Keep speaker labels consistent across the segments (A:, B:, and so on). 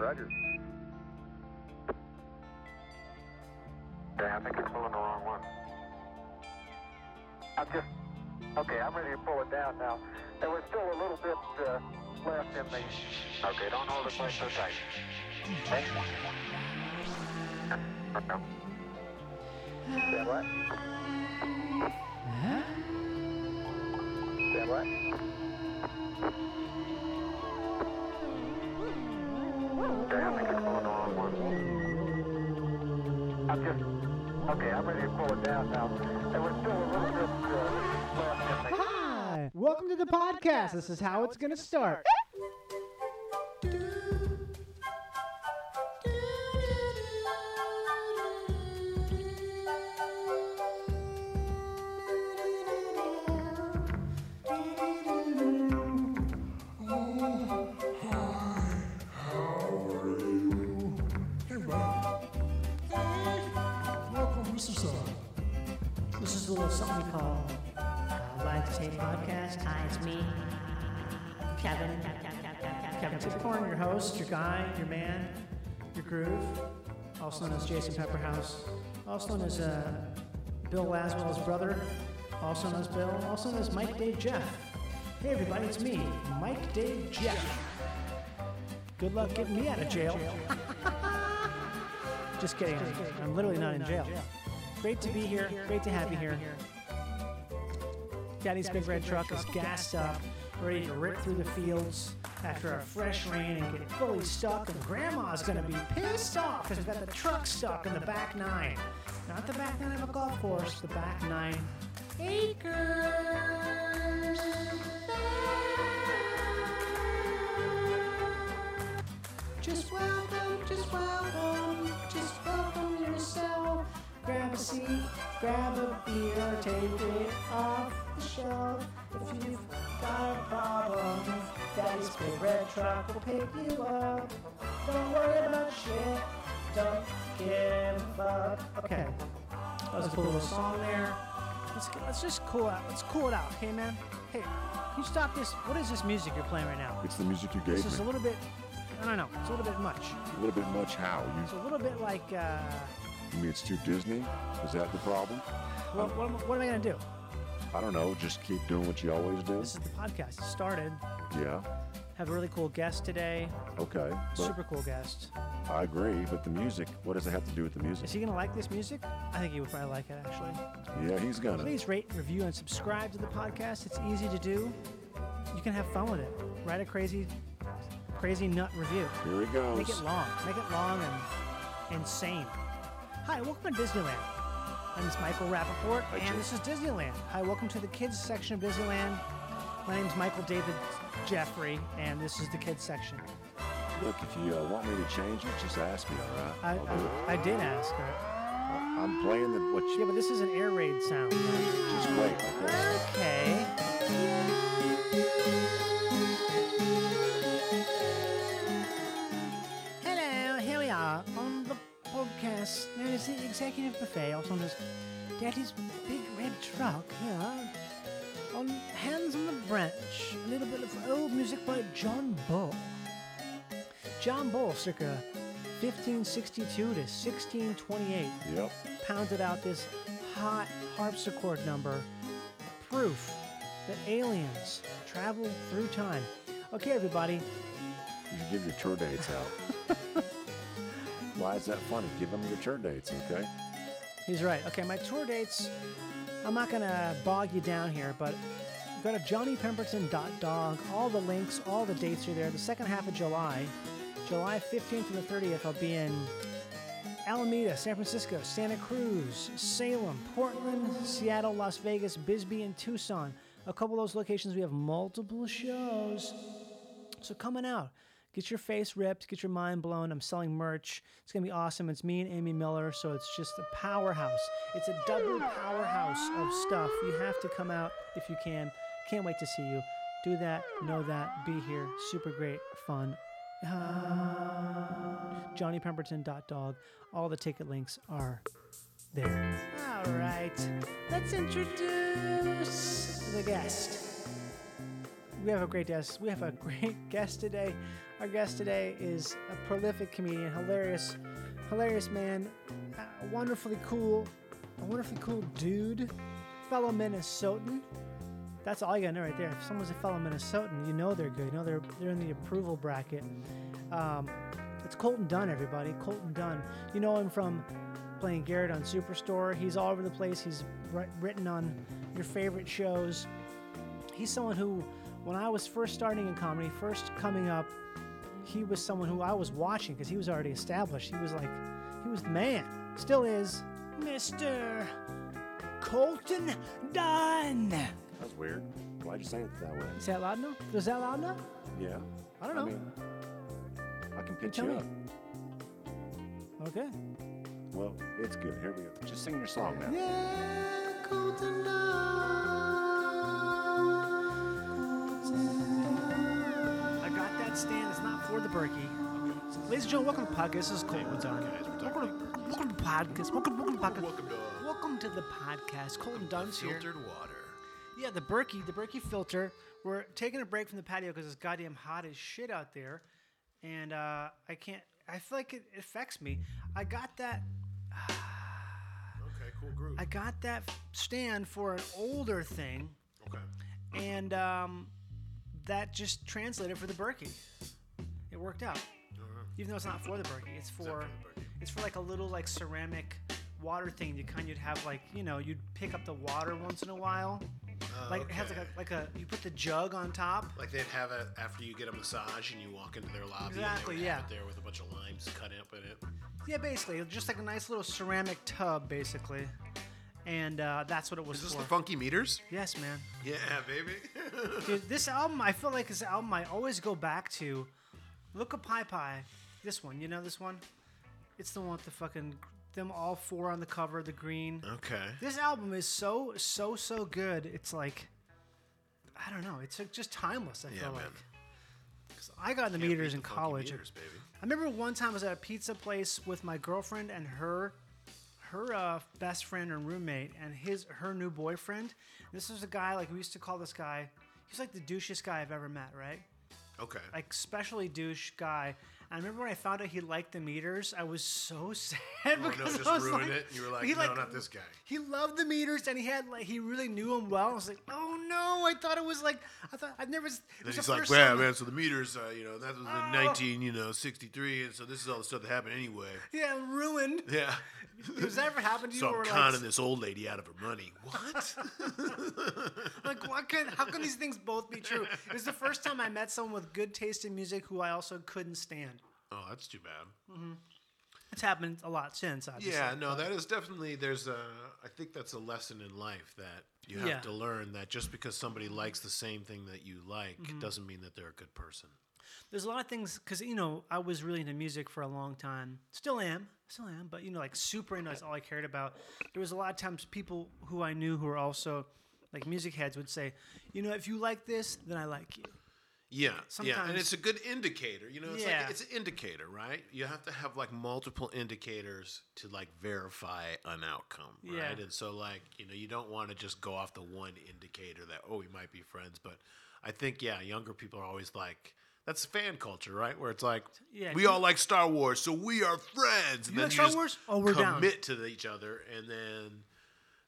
A: Roger. Yeah, I think you're pulling the wrong one. I'm just, okay, I'm ready to pull it down now. There was still a little bit uh, left in the, okay, don't hold it quite so tight. Okay? Stand by. Stand. I'm just, okay, I'm ready to pull it down now.
B: Hi, welcome to the podcast. This is how it's going to start.
C: Also known as Jason Pepperhouse, also known as uh, Bill Laswell's brother, also known as Bill, also known as Mike Dave Jeff. Hey everybody, it's me, Mike Dave Jeff. Good luck getting me out of jail. Just kidding. I'm literally not in jail. Great to be here. Great to have you here. Daddy's Big Red Truck is gassed up, ready to rip through the fields after a fresh rain and get fully stuck. And Grandma's gonna be pissed off because we've got the truck stuck in the back nine. Not the back nine of a golf course, the back nine acres. Just welcome, just welcome, just welcome yourself. Grab a seat, grab a beer, take it off the shelf. If you've got a problem, Daddy's big red truck will pick you up. Don't worry about shit, don't give a fuck. Okay, that was a cool little song there. Let's, let's just cool out. Let's cool it out, okay, man? Hey, can you stop this? What is this music you're playing right now?
D: It's the music you gave
C: This is a little bit. I don't know. It's a little bit much.
D: A little bit much how?
C: It's a little bit like. Uh,
D: You, you mean it's too Disney? Is that the problem?
C: what, what, am- what am I gonna do?
D: I don't know. Just keep doing what you always do.
C: This is the podcast. It started.
D: Yeah.
C: Have a really cool guest today.
D: Okay.
C: Super cool guest.
D: I agree. But the music, what does it have to do with the music?
C: Is he gonna like this music? I think he would probably like it actually.
D: Yeah, he's gonna.
C: Please rate, review, and subscribe to the podcast. It's easy to do. You can have fun with it. Write a crazy, crazy nut review.
D: Here he goes.
C: Make it long. Make it long and insane. Hi, welcome to Disneyland. My name is Michael Rappaport,
D: Hi,
C: and
D: Jim.
C: this is Disneyland. Hi, welcome to the kids section of Disneyland. My name is Michael David Jeffrey, and this is the kids section.
D: Look, if you uh, want me to change it, just ask me. All right.
C: I,
D: I'll do it.
C: I, I did ask her.
D: I'm playing the what
C: Yeah, but this is an air raid sound.
D: Just wait. Okay.
C: Okay. Known as the Executive Buffet, also known as Daddy's Big Red Truck. Here on Hands on the Branch, a little bit of old music by John Bull. John Bull, circa 1562 to 1628
D: Yep.
C: pounded out this hot harpsichord number. Proof that aliens travel through time. Okay, everybody,
D: You should give your tour dates out. Why is that funny? Give them your tour dates, okay?
C: he's right. Okay, my tour dates, I'm not going to bog you down here, but go to johnnypemberton.dog. All the links, all the dates are there. The second half of July, July 15th to the 30th, I'll be in Alameda, San Francisco, Santa Cruz, Salem, Portland, Seattle, Las Vegas, Bisbee, and Tucson. A couple of those locations, we have multiple shows. So coming out, get your face ripped, get your mind blown. I'm selling merch. It's gonna be awesome. It's me and Amy Miller, so it's just a powerhouse. It's a double powerhouse of stuff. You have to come out if you can. Can't wait to see you. Do that, know that, be here. Super great, fun. Ah. JohnnyPemberton.dog. All the ticket links are there. All right, let's introduce the guest. We have a great guest. We have a great guest today. Our guest today is a prolific comedian, hilarious, hilarious man, a wonderfully cool, a wonderfully cool dude, fellow Minnesotan. That's all you gotta know right there. If someone's a fellow Minnesotan, you know they're good. You know they're they're in the approval bracket. Um, it's Colton Dunn, everybody. Colton Dunn. You know him from playing Garrett on Superstore. He's all over the place. He's written on your favorite shows. He's someone who, when I was first starting in comedy, first coming up, he was someone who I was watching because he was already established. He was like, he was the man. Still is. Mr. Colton Dunn.
D: That's weird. Why'd you say it that way?
C: Is that loud enough? Is that loud enough?
D: Yeah.
C: I don't know.
D: mean, I can pitch
C: tell
D: you
C: me.
D: up.
C: Okay.
D: Well, it's good. Here we go. Just sing your song now.
C: Yeah, Colton I stand. It's not for the Berkey. Ladies and gentlemen, welcome to the podcast. This is Colton what's on. Welcome to, welcome to the podcast. Welcome, welcome to the podcast.
E: Welcome to
C: Welcome to the podcast. Colton Dunn's here.
E: filtered water.
C: Yeah, the Berkey, the Berkey filter. We're taking a break from the patio because it's goddamn hot as shit out there, and uh, I can't. I feel like it affects me. I got that.
E: Okay, cool groove.
C: I got that stand for an older thing,
E: okay.
C: and um, that just translated for the Berkey. It worked out, uh-huh. even though it's not for the Berkey. It's for
E: Berkey.
C: it's for like a little like ceramic water thing. You kind of have like you know you'd pick up the water once in a while. Oh, like it has like a like a you put the jug on top.
E: Like they'd have it after you get a massage and you walk into their lobby.
C: Exactly,
E: and they would
C: yeah.
E: Have it there with a bunch of limes cut up in it.
C: Yeah, basically, just like a nice little ceramic tub, basically, and uh, that's what it was
E: Is this
C: for.
E: the funky meters?
C: yes, man.
E: Yeah, baby.
C: Dude, this album, I feel like this album I always go back to. Look-Ka Py Py. This one, you know this one? It's the one with the fucking them all four on the cover, the green.
E: okay.
C: This album is so so so good. It's like I don't know. It's just timeless. I
E: Yeah,
C: feel
E: man.
C: like. I got the
E: Can't
C: meters in college.
E: Meters, baby.
C: I remember one time I was at a pizza place with my girlfriend and her her uh, best friend and roommate and his her new boyfriend. This was a guy like we used to call this guy. He's like the douchiest guy I've ever met, right?
E: Okay.
C: Like especially douche guy. I remember when I found out he liked the meters, I was so sad
E: oh no,
C: because
E: just
C: I was
E: ruined
C: like,
E: it. You were like,
C: he,
E: no, not this guy.
C: He loved the meters and he had like he really knew them well. I was like, oh no, I thought it was like I thought I'd never. It
E: Then he's
C: the
E: like, well, man, so the meters, uh, you know, that was in
C: Oh.
E: 19, you know, 63, and so this is all the stuff that happened anyway.
C: Yeah, ruined.
E: Yeah.
C: Has that ever happened to you?
E: So I'm
C: like,
E: conning this old lady out of her money. What?
C: Like, what can, how can these things both be true? It was the first time I met someone with good taste in music who I also couldn't stand.
E: Oh, that's too bad.
C: It's happened a lot since, obviously.
E: Yeah, no, that is definitely there's a. I think that's a lesson in life that you have
C: Yeah.
E: to learn that just because somebody likes the same thing that you like
C: Mm-hmm.
E: doesn't mean that they're a good person.
C: There's a lot of things, because, you know, I was really into music for a long time. Still am. Still am. But, you know, like super into that's all I cared about. There was a lot of times people who I knew who were also, like, music heads would say, you know, if you like this, then I like you.
E: Yeah, yeah, and it's a good indicator. You know, it's
C: Yeah.
E: like it's an indicator, right? You have to have like multiple indicators to like verify an outcome, right?
C: Yeah.
E: And so like you know, you don't want to just go off the one indicator that oh we might be friends, but I think yeah, younger people are always like. That's fan culture, right? Where it's like,
C: Yeah,
E: we all like Star Wars, so we are friends. And
C: You
E: then
C: like Star
E: just
C: Wars? Oh, we're down.
E: commit to each other, and then,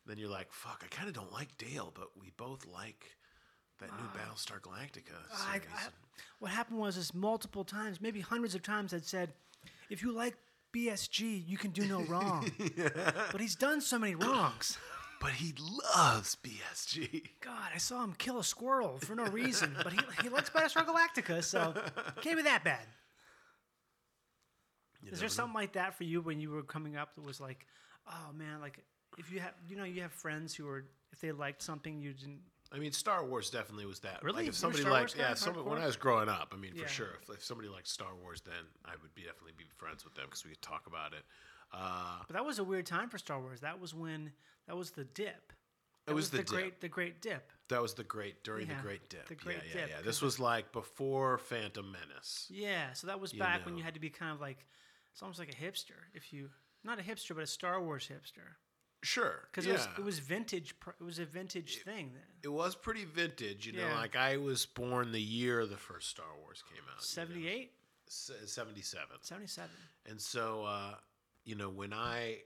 E: then you're like, fuck, I kind of don't like Dale, but we both like that new Battlestar Galactica series.
C: I, what happened was is multiple times, maybe hundreds of times, I'd said, if you like BSG, you can do no wrong. But he's done so many wrongs.
E: But he loves BSG.
C: God, I saw him kill a squirrel for no reason, but he, he likes Battlestar Galactica, so it can't be that bad. Is there something like that for you when you were coming up that was like, oh man, like if you have, you know, you have friends who are, if they liked something, you didn't.
E: I mean, Star Wars definitely was that.
C: Really?
E: Like if somebody liked, yeah, somebody, when? I was growing up, I mean,
C: Yeah.
E: for sure, if, if somebody liked Star Wars, then I would be definitely be friends with them because we could talk about it. Uh,
C: But that was a weird time for Star Wars. That was when that was the dip. That
E: It was the
C: the
E: dip.
C: great, the great dip.
E: that was the great during
C: Yeah,
E: the Great Dip.
C: the Great
E: yeah,
C: Dip,
E: yeah, yeah.
C: 'cause
E: This was like before Phantom Menace.
C: Yeah, so that was
E: You
C: back when you had to be kind of like, it's almost like a hipster. If you, not a hipster, but a Star Wars hipster.
E: Sure.
C: because
E: yeah.
C: it was it was vintage. It was a vintage thing.
E: It was pretty vintage, you know. Like I was born the year the first Star Wars came out. you know. 77.
C: 77.
E: And so, uh, you know, when I,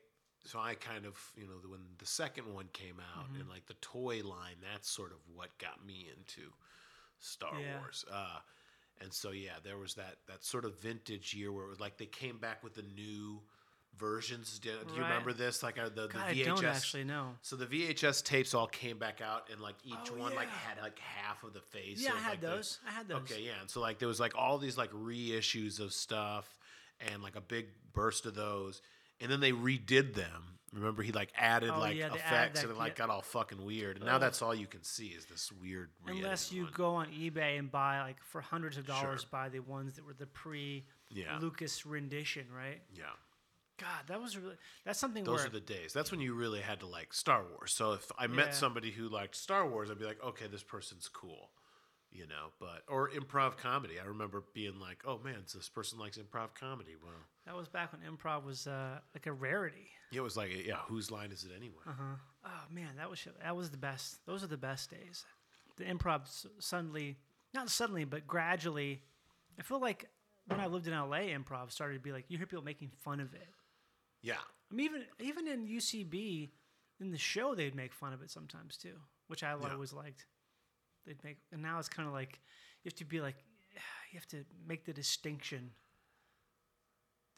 E: so I kind of, you know, when the second one came out
C: Mm-hmm.
E: and like the toy line, that's sort of what got me into Star
C: Yeah.
E: Wars. Uh, and so, yeah, there was that that sort of vintage year where it was like they came back with the new versions. Do, do you
C: Right.
E: remember this? Like uh, the, the
C: God, I
E: VHS.
C: don't actually know.
E: So the VHS tapes all came back out, and like each
C: Oh,
E: one like had like half of the face.
C: Yeah, I had
E: like, the-
C: those. I had those.
E: Okay, yeah. And so like there was like all these like reissues of stuff and like a big burst of those. And then they redid them. Remember he like added
C: Oh,
E: like
C: yeah, added
E: effects
C: that-
E: and it like
C: yeah.
E: got all fucking weird. And now that's all you can see is this weird
C: Unless you
E: one.
C: go on eBay and buy like for hundreds of dollars,
E: Sure.
C: buy the ones that were the pre
E: Yeah.
C: Lucas rendition, right?
E: Yeah.
C: God, that was really that's something
E: Those
C: where
E: are the days. That's when you really had to like Star Wars. So if I met
C: Yeah.
E: somebody who liked Star Wars, I'd be like, okay, this person's cool. You know, but or improv comedy. I remember being like, "Oh man, so this person likes improv comedy." Wow,
C: that was back when improv was uh, like a rarity.
E: it was like, yeah, whose line is it anyway?
C: Uh-huh. Oh man, that was that was the best. Those are the best days. The improv suddenly, not suddenly, but gradually. I feel like when I lived in LA, improv started to be like you hear people making fun of it.
E: Yeah,
C: I mean, even even in UCB, in the show, they'd make fun of it sometimes too, which I
E: Yeah.
C: always liked. They'd make, and now it's kind of like you have to be like, you have to make the distinction,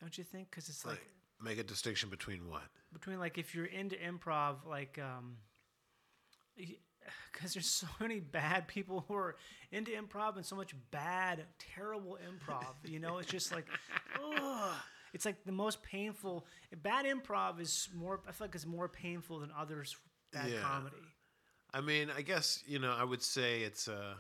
C: don't you think? Because it's like,
E: like make a distinction between what?
C: between like if you're into improv, like um, because there's so many bad people who are into improv and so much bad, terrible improv. You know, it's just like, ugh. It's like the most painful. Bad improv is more. I feel like it's more painful than others. Bad
E: Yeah.
C: comedy.
E: I mean, I guess you know, I would say it's uh,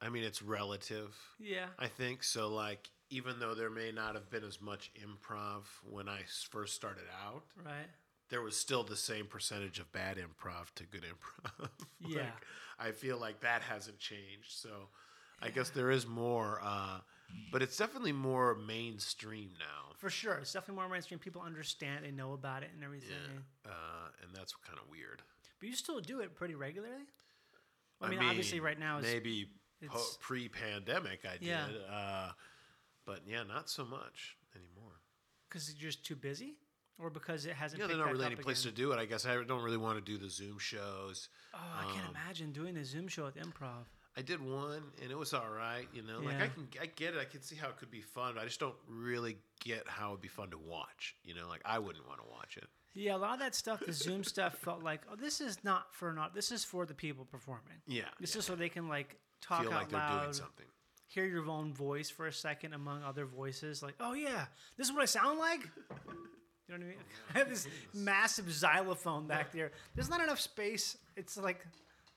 E: I mean, it's relative.
C: Yeah.
E: I think so. Like, even though there may not have been as much improv when I first started out,
C: Right.
E: there was still the same percentage of bad improv to good improv. Like,
C: Yeah.
E: I feel like that hasn't changed. So I guess there is more, uh, but it's definitely more mainstream now.
C: For sure, it's definitely more mainstream. People understand, they know about it, and everything.
E: Uh, and that's kind of weird.
C: But you still do it pretty regularly. I mean, obviously, right now is
E: maybe po-
C: it's-
E: pre-pandemic I did,
C: Yeah.
E: uh, but yeah, not so much anymore.
C: because you're just too busy, or because it hasn't.
E: Yeah, there's not really any place
C: again?
E: to do it. I guess I don't really want to do the Zoom shows.
C: Oh, I can't
E: um,
C: imagine doing the Zoom show with improv.
E: I did one, and it was all right. You know, like I can, I get it. I can see how it could be fun. But I just don't really get how it'd be fun to watch. You know, like I wouldn't want to watch it.
C: Yeah, a lot of that stuff, the Zoom stuff, felt like, oh, this is not for not. This is for the people performing.
E: Yeah,
C: This
E: yeah.
C: is so they can like talk
E: feel
C: out
E: like they're
C: loud,
E: doing something.
C: hear your own voice for a second among other voices. Like, oh yeah, this is what I sound like. You know what I mean? I have this massive xylophone back there. There's not enough space. It's like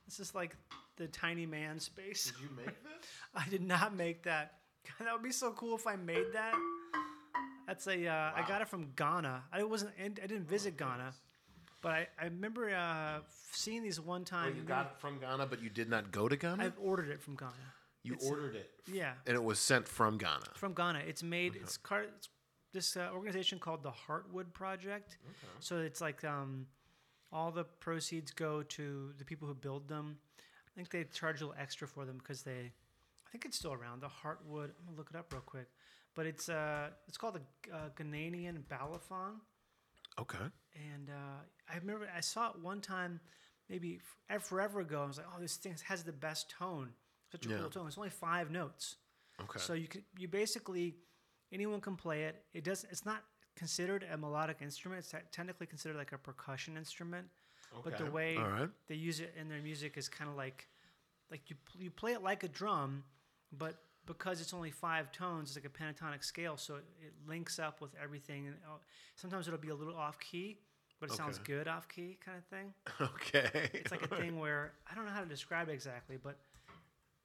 C: this is like the tiny man space.
E: Did you make this?
C: I did not make that. God, that would be so cool if I made that. That's a. Uh, I got it from Ghana. I wasn't. I didn't visit Ghana, but I, I remember uh, seeing these one time.
E: Oh, you got it from Ghana, but you did not go to Ghana.
C: I've ordered it from Ghana.
E: you
C: it's-
E: ordered it,
C: Yeah,
E: and it was sent from Ghana.
C: from Ghana. It's made. It's, car, it's this uh, organization called the Heartwood Project. Okay. So it's like um, all the proceeds go to the people who build them. I think they charge a little extra for them because they. I think it's still around. The Heartwood. I'm gonna look it up real quick. But it's uh it's called the uh, Ghanaian balafon.
E: Okay.
C: And uh, I remember I saw it one time, maybe forever ago. I was like, oh, this thing has the best tone. Such a
E: Yeah.
C: cool tone. It's only five notes.
E: Okay.
C: So you can you basically anyone can play it. It does. It's not considered a melodic instrument. It's technically considered like a percussion instrument. But the way
E: right.
C: they use it in their music is kind of like like you you play it like a drum, but because it's only five tones, it's like a pentatonic scale, so it, it links up with everything. And uh, sometimes it'll be a little off key, but it sounds good off key, kind of thing.
E: Okay.
C: It's like a thing where I don't know how to describe it exactly, but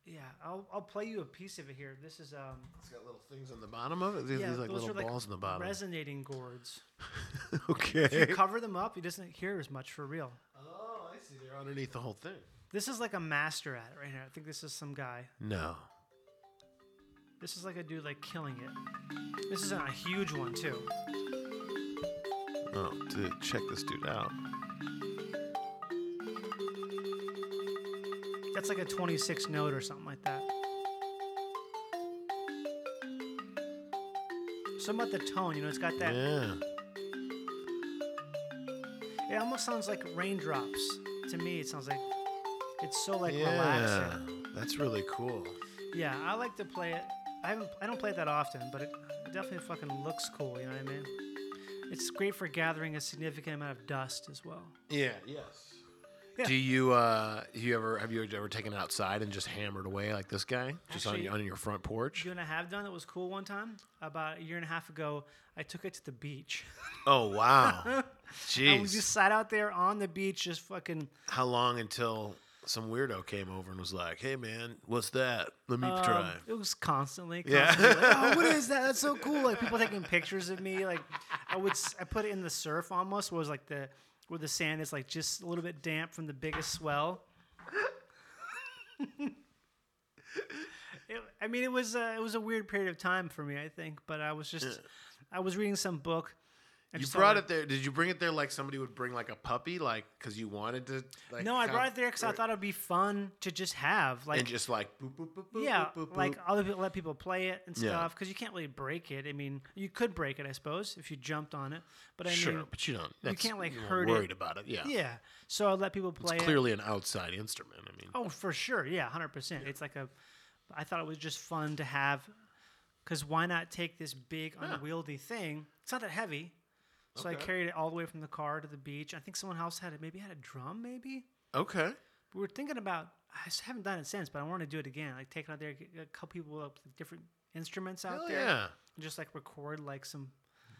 C: yeah, I'll I'll play you a piece of it here. This is um
E: It's got little things on the bottom of it. These,
C: yeah,
E: these like
C: those
E: little
C: are like
E: balls in the bottom.
C: resonating gourds.
E: okay.
C: If you cover them up, he doesn't hear as much for real.
E: oh, I see. They're underneath the whole thing.
C: This is like a master at it right here. I think this is some guy.
E: No.
C: This is like a dude like killing it. This is a huge one too.
E: Oh, dude, check this dude out.
C: That's like a 26 note or something like that. Something about the tone, you know, it's got that.
E: Yeah.
C: It almost sounds like raindrops. To me, it sounds like it's so like
E: yeah.
C: relaxing.
E: That's really cool.
C: Yeah, I like to play it. I haven't. I don't play it that often, but it definitely fucking looks cool. You know what I mean? It's great for gathering a significant amount of dust as well.
E: Yeah. Yes.
C: Yeah.
E: Do you uh you ever have you ever taken it outside and just hammered away like this guy just
C: Actually,
E: on on your front porch?
C: You and I have done it was cool one time about a year and a half ago. I took it to the beach.
E: Oh wow.
C: and we just sat out there on the beach, just fucking.
E: How long until some weirdo came over and was like, "Hey man, what's that? Let me
C: um,
E: try."
C: It was constantly,
E: Yeah.
C: like, oh, what is that? That's so cool. Like people taking pictures of me. Like I would, I put it in the surf almost. Was like the where the sand is like just a little bit damp from the biggest swell. It, I mean, it was uh, it was a weird period of time for me, I think. But I was just, I was reading some book.
E: You brought it there. Did you bring it there like somebody would bring like a puppy, like because you wanted to? Like,
C: No, I brought it there because I thought it'd be fun to just have, like,
E: and just like boop, boop, boop, boop,
C: yeah,
E: boop, boop,
C: like other people let people play it and stuff because you can't really break it. I mean, you could break it, I suppose, if you jumped on it, but I
E: sure,
C: mean,
E: but you don't. that's-
C: can't, like,
E: you
C: hurt it.
E: Worried about it? Yeah.
C: yeah. So I let people play
E: It's
C: it.
E: clearly an outside instrument. I mean,
C: Oh, for sure, yeah, hundred percent. It's like a. I thought it was just fun to have, because why not take this big unwieldy thing? It's not that heavy, so I carried it all the way from the car to the beach. I think someone else had it. Maybe had a drum, maybe.
E: okay.
C: we were thinking about I haven't done it since, but I want to do it again. Like take it out there, get a couple people up with different instruments out
E: Hell
C: there,
E: yeah,
C: and just like record like some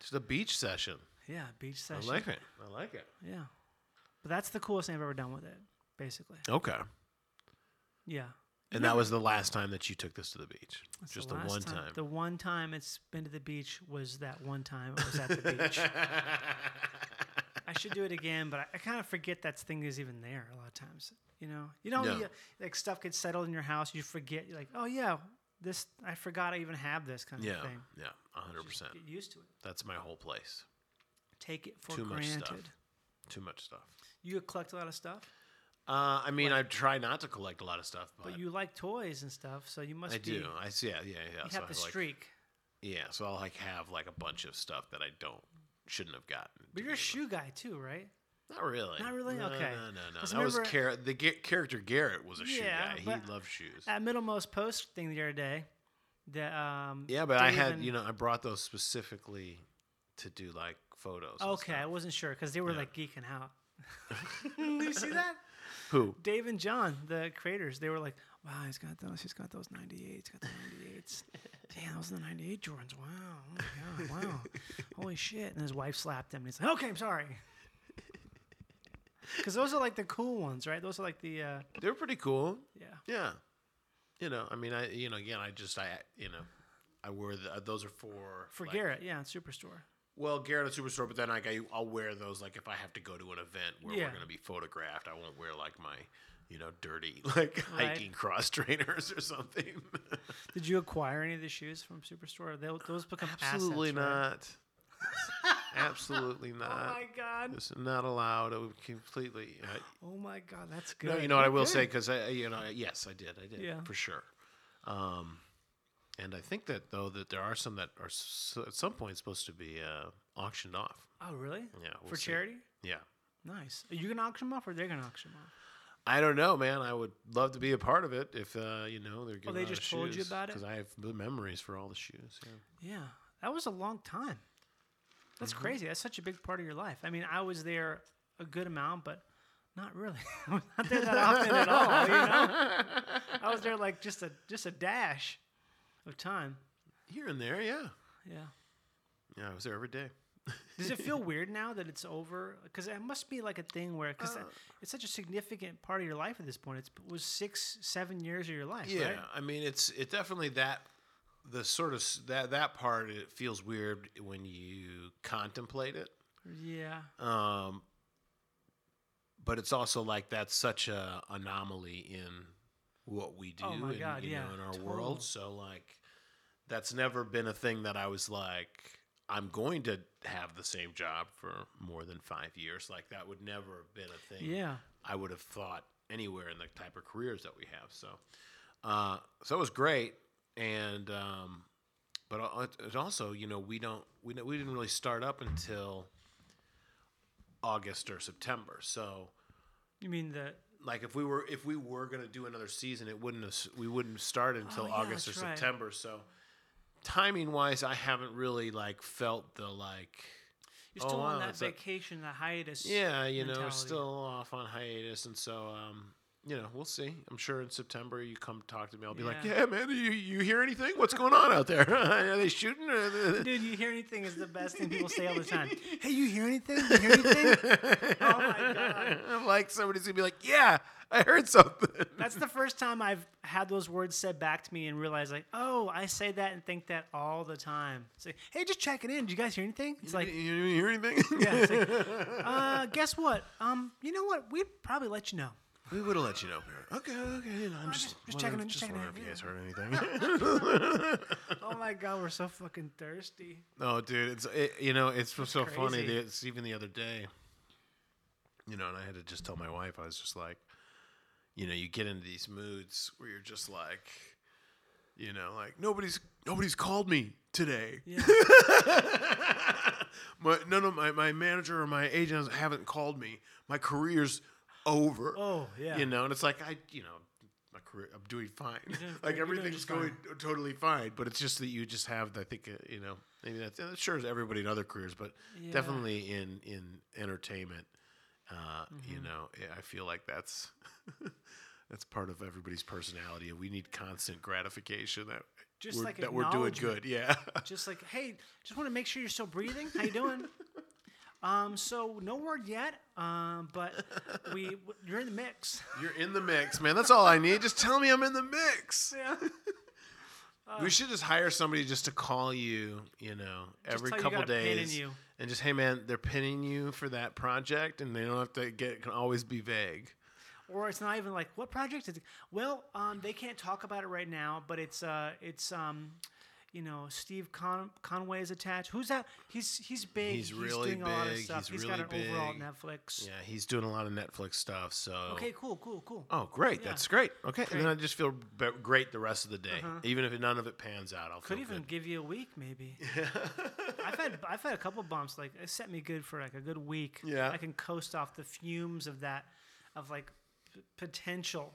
E: just a beach session.
C: yeah beach session.
E: I like it. I like it.
C: Yeah, but that's the coolest thing I've ever done with it. Basically,
E: Okay.
C: yeah.
E: And that was the last time that you took this to the beach.
C: That's
E: Just
C: the
E: the, one time.
C: The one time it's been to the beach was that one time I was at the beach. I should do it again, but I, I kind of forget that thing is even there a lot of times. You know, you know,
E: Yeah.
C: you, like stuff gets settled in your house, you forget. You're like, oh yeah, this I forgot I even have this kind
E: yeah,
C: of thing.
E: yeah, a hundred
C: Just
E: percent.
C: Get used to it.
E: That's my whole place.
C: Take it for
E: Too much
C: granted.
E: stuff. Too much stuff.
C: You collect a lot of stuff,
E: Uh, I mean, I try not to collect a lot of stuff, but,
C: but you like toys and stuff, so you must
E: I
C: be.
E: do. I see. Yeah, yeah, yeah.
C: You
E: so
C: have the
E: like,
C: streak.
E: Yeah, so I'll like have like a bunch of stuff that I don't shouldn't have gotten.
C: But you're a shoe guy too, right?
E: Not really.
C: Not really?
E: No,
C: Okay.
E: No, no, no. That was Gar- the character Garrett was a shoe guy. He loved shoes.
C: At Middlemost Post thing the other day, the um.
E: yeah, but I had you know I brought those specifically to do like photos.
C: Okay, I wasn't sure because they were
E: Yeah.
C: like geeking out. Do you see that?
E: Who?
C: Dave and John, the creators, they were like, "Wow, he's got those. He's got those '98s. He's got the '98s. Damn, those are the '98 Jordans. Wow, oh my god, wow, holy shit!" And his wife slapped him, and he's like, "Okay, I'm sorry." Because those are like the cool ones, right? Those are like the uh,
E: They're pretty cool.
C: yeah.
E: Yeah. You know, I mean, I you know again, I just I you know, I wear the, those are for
C: For
E: like,
C: Garrett, yeah, Superstore.
E: Well, Garrett at Superstore, but then like I, I'll wear those like if I have to go to an event where
C: Yeah.
E: we're gonna be photographed. I won't wear like my you know dirty like
C: Right.
E: hiking cross trainers or something.
C: Did you acquire any of the shoes from Superstore? They, those become
E: Absolutely
C: assets, right?
E: not. Absolutely not.
C: Oh my god!
E: It's not allowed. It would completely. Uh,
C: Oh my god, that's good.
E: no, you know what I will say because I, you know, yes, I did, I did,
C: Yeah.
E: for sure. Um, and I think that though that there are some that are s at some point supposed to be uh, auctioned off.
C: Oh really?
E: Yeah, we'll
C: For
E: see.
C: charity?
E: Yeah.
C: Nice. Are you gonna auction them off, or they're gonna auction them off?
E: I don't know, man. I would love to be a part of it if uh, you know they're giving
C: well,
E: they
C: just told you about it?
E: because I have the memories for all the shoes. Yeah.
C: Yeah, that was a long time. That's
E: Mm-hmm.
C: crazy. That's such a big part of your life. I mean, I was there a good amount, but not really. I was not there that often at all. You know, I was there like just a just a dash of time.
E: Here and there, yeah,
C: Yeah.
E: yeah. I was there every day.
C: Does it feel weird now that it's over? Because it must be like a thing where, because
E: Uh,
C: it's such a significant part of your life at this point. It's, it was six, seven years of your life,
E: Yeah,
C: right?
E: I mean it's it definitely that the sort of that that part it feels weird when you contemplate it.
C: Yeah.
E: Um, but it's also like that's such a anomaly in what we do
C: Oh
E: in,
C: God,
E: you
C: yeah,
E: know, in our
C: total.
E: world. So like that's never been a thing that I was like I'm going to have the same job for more than five years. Like that would never have been a thing.
C: Yeah.
E: I would have thought anywhere in the type of careers that we have. So, uh, so it was great, and um, but it also, you know, we don't we we didn't really start up until August or September. So,
C: You mean the
E: like if we were if we were gonna do another season, it wouldn't have, we wouldn't start until
C: Oh, yeah,
E: August or
C: right.
E: September. So, timing wise, I haven't really like felt the like.
C: you're
E: Oh,
C: still on
E: wow,
C: that
E: a-
C: vacation, the hiatus?
E: Yeah, you know,
C: mentality.
E: still off on hiatus, and so um, you know, we'll see. I'm sure in September you come talk to me. I'll be like,
C: Yeah.
E: "Yeah, man, you you hear anything? What's going on out there? Are they shooting?"
C: Dude, you hear anything is the best thing people say all the time. Hey, you hear anything? You hear anything? Oh my God.
E: I'm like somebody's gonna be like, "Yeah, I heard something."
C: That's the first time I've had those words said back to me and realized, like, oh, I say that and think that all the time. It's like, hey, just checking in. Did you guys hear anything? It's like,
E: you, you hear anything?
C: yeah, it's like, uh, guess what? Um, you know what? We'd probably let you know.
E: We would have let you know. Okay, okay. You know, I'm just,
C: just- just checking in,
E: Just
C: checking in,
E: wondering if you guys heard anything.
C: Oh my God, we're so fucking thirsty.
E: No, dude, it's it, you know it's so funny.
C: crazy.
E: It's even the other day, you know, and I had to just tell my wife. I was just like, you know, you get into these moods where you're just like, you know, like nobody's nobody's called me today.
C: Yeah.
E: my, none of my my manager or my agents haven't called me. My career's over.
C: Oh, yeah.
E: You know, and it's like I, you know, my career, I'm doing fine.
C: doing
E: like
C: great. You're doing
E: everything's going totally fine. But it's just that you just have, I think, uh, you know, maybe that's uh, sure as everybody in other careers, but
C: Yeah.
E: definitely in in entertainment. Uh,
C: Mm-hmm.
E: You know, I feel like that's that's part of everybody's personality, and we need constant gratification that
C: Just
E: we're,
C: like
E: that we're doing good. Yeah.
C: just like, hey, just want to make sure you're still breathing. How you doing? Um, so no word yet. Um, but we w- you're in the mix.
E: You're in the mix, man. That's all I need. Just tell me I'm in the mix.
C: Yeah.
E: we should just hire somebody just to call you, you know, every couple
C: got a pin in
E: days,
C: you.
E: and just hey, man, they're pinning you for that project, and they don't have to get can always be vague.
C: Or it's not even like what project is it? Well, um, they can't talk about it right now, but it's uh, it's um, you know, Steve Con- Conway is attached. Who's that? He's he's big.
E: He's really
C: doing a lot of
E: big.
C: stuff.
E: He's
C: got an
E: really
C: overall
E: big.
C: Netflix.
E: Yeah, he's doing a lot of Netflix stuff. So
C: Okay, cool, cool, cool.
E: Oh, great!
C: Yeah.
E: That's great. Okay, and then I just feel be- great the rest of the day, uh-huh. even if none of it pans out. I'll
C: Could even
E: good.
C: give you a week, maybe. I've had I've had a couple bumps. Like it set me good for like a good week.
E: Yeah.
C: I can coast off the fumes of that, of like p- potential,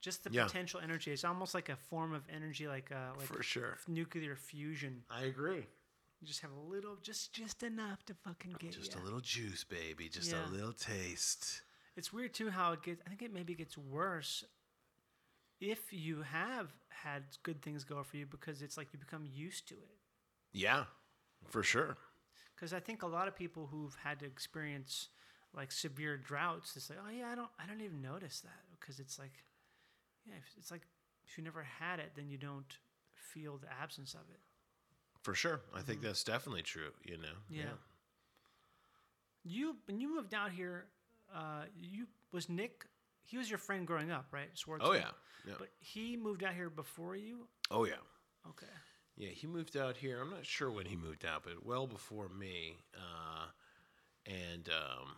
C: just the
E: Yeah.
C: potential energy. It's almost like a form of energy, like uh, like
E: for sure.
C: nuclear fusion.
E: I agree.
C: You just have a little, just just enough to fucking get
E: Just
C: ya.
E: a little juice, baby. Just
C: Yeah.
E: a little taste.
C: It's weird too how it gets. I think it maybe gets worse if you have had good things go for you because it's like you become used to it.
E: Yeah, for sure.
C: Because I think a lot of people who've had to experience like severe droughts, it's like, oh yeah, I don't, I don't even notice that because it's like, yeah, it's like if you never had it, then you don't feel the absence of it.
E: For sure. I think that's definitely true, you know.
C: Mm-hmm. Yeah. You when you moved out here, uh, you was Nick. He was your friend growing up, right? Swardson.
E: Oh yeah. yeah.
C: But he moved out here before you.
E: oh yeah.
C: Okay.
E: Yeah, he moved out here. I'm not sure when he moved out, but well before me. Uh, and um,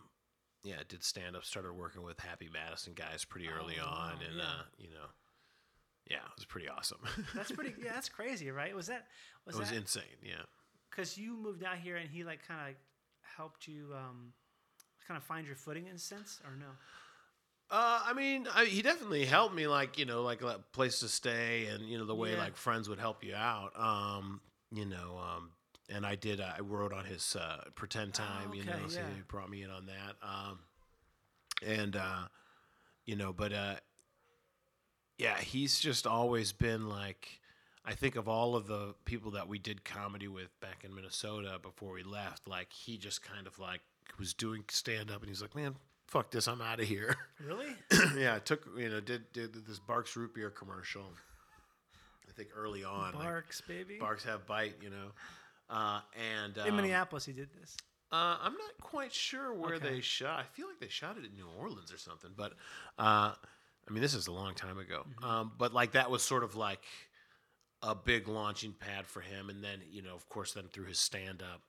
E: yeah, did stand up. Started working with Happy Madison guys pretty early
C: Oh,
E: on,
C: wow,
E: and
C: yeah.
E: uh, you know, yeah, it was pretty awesome.
C: That's pretty. yeah, that's crazy, right? Was that was
E: it was
C: that
E: insane. Yeah.
C: because you moved out here and he like kind of like helped you um, kind of find your footing in a sense, or no?
E: Uh, I mean, I, he definitely helped me, like you know, like a place to stay, and you know the way
C: Yeah.
E: like friends would help you out. Um, you know, um, and I did. I wrote on his uh, pretend time. You know,
C: okay,
E: so
C: yeah.
E: he brought me in on that. Um, and uh, you know, but uh, yeah, he's just always been like. I think of all of the people that we did comedy with back in Minnesota before we left, like he just kind of like was doing stand up, and he's like, "Man, fuck this, I'm out of here."
C: Really?
E: yeah, it took you know did did this Barq's root beer commercial. I think early on, like,
C: Barq's, baby.
E: Barq's have bite, you know, uh, and um,
C: in Minneapolis, he did this.
E: Uh, I'm not quite sure where
C: Okay.
E: they shot. I feel like they shot it in New Orleans or something, but uh, I mean this is a long time ago.
C: Mm-hmm.
E: Um, but like that was sort of like a big launching pad for him, and then you know, of course, then through his stand up,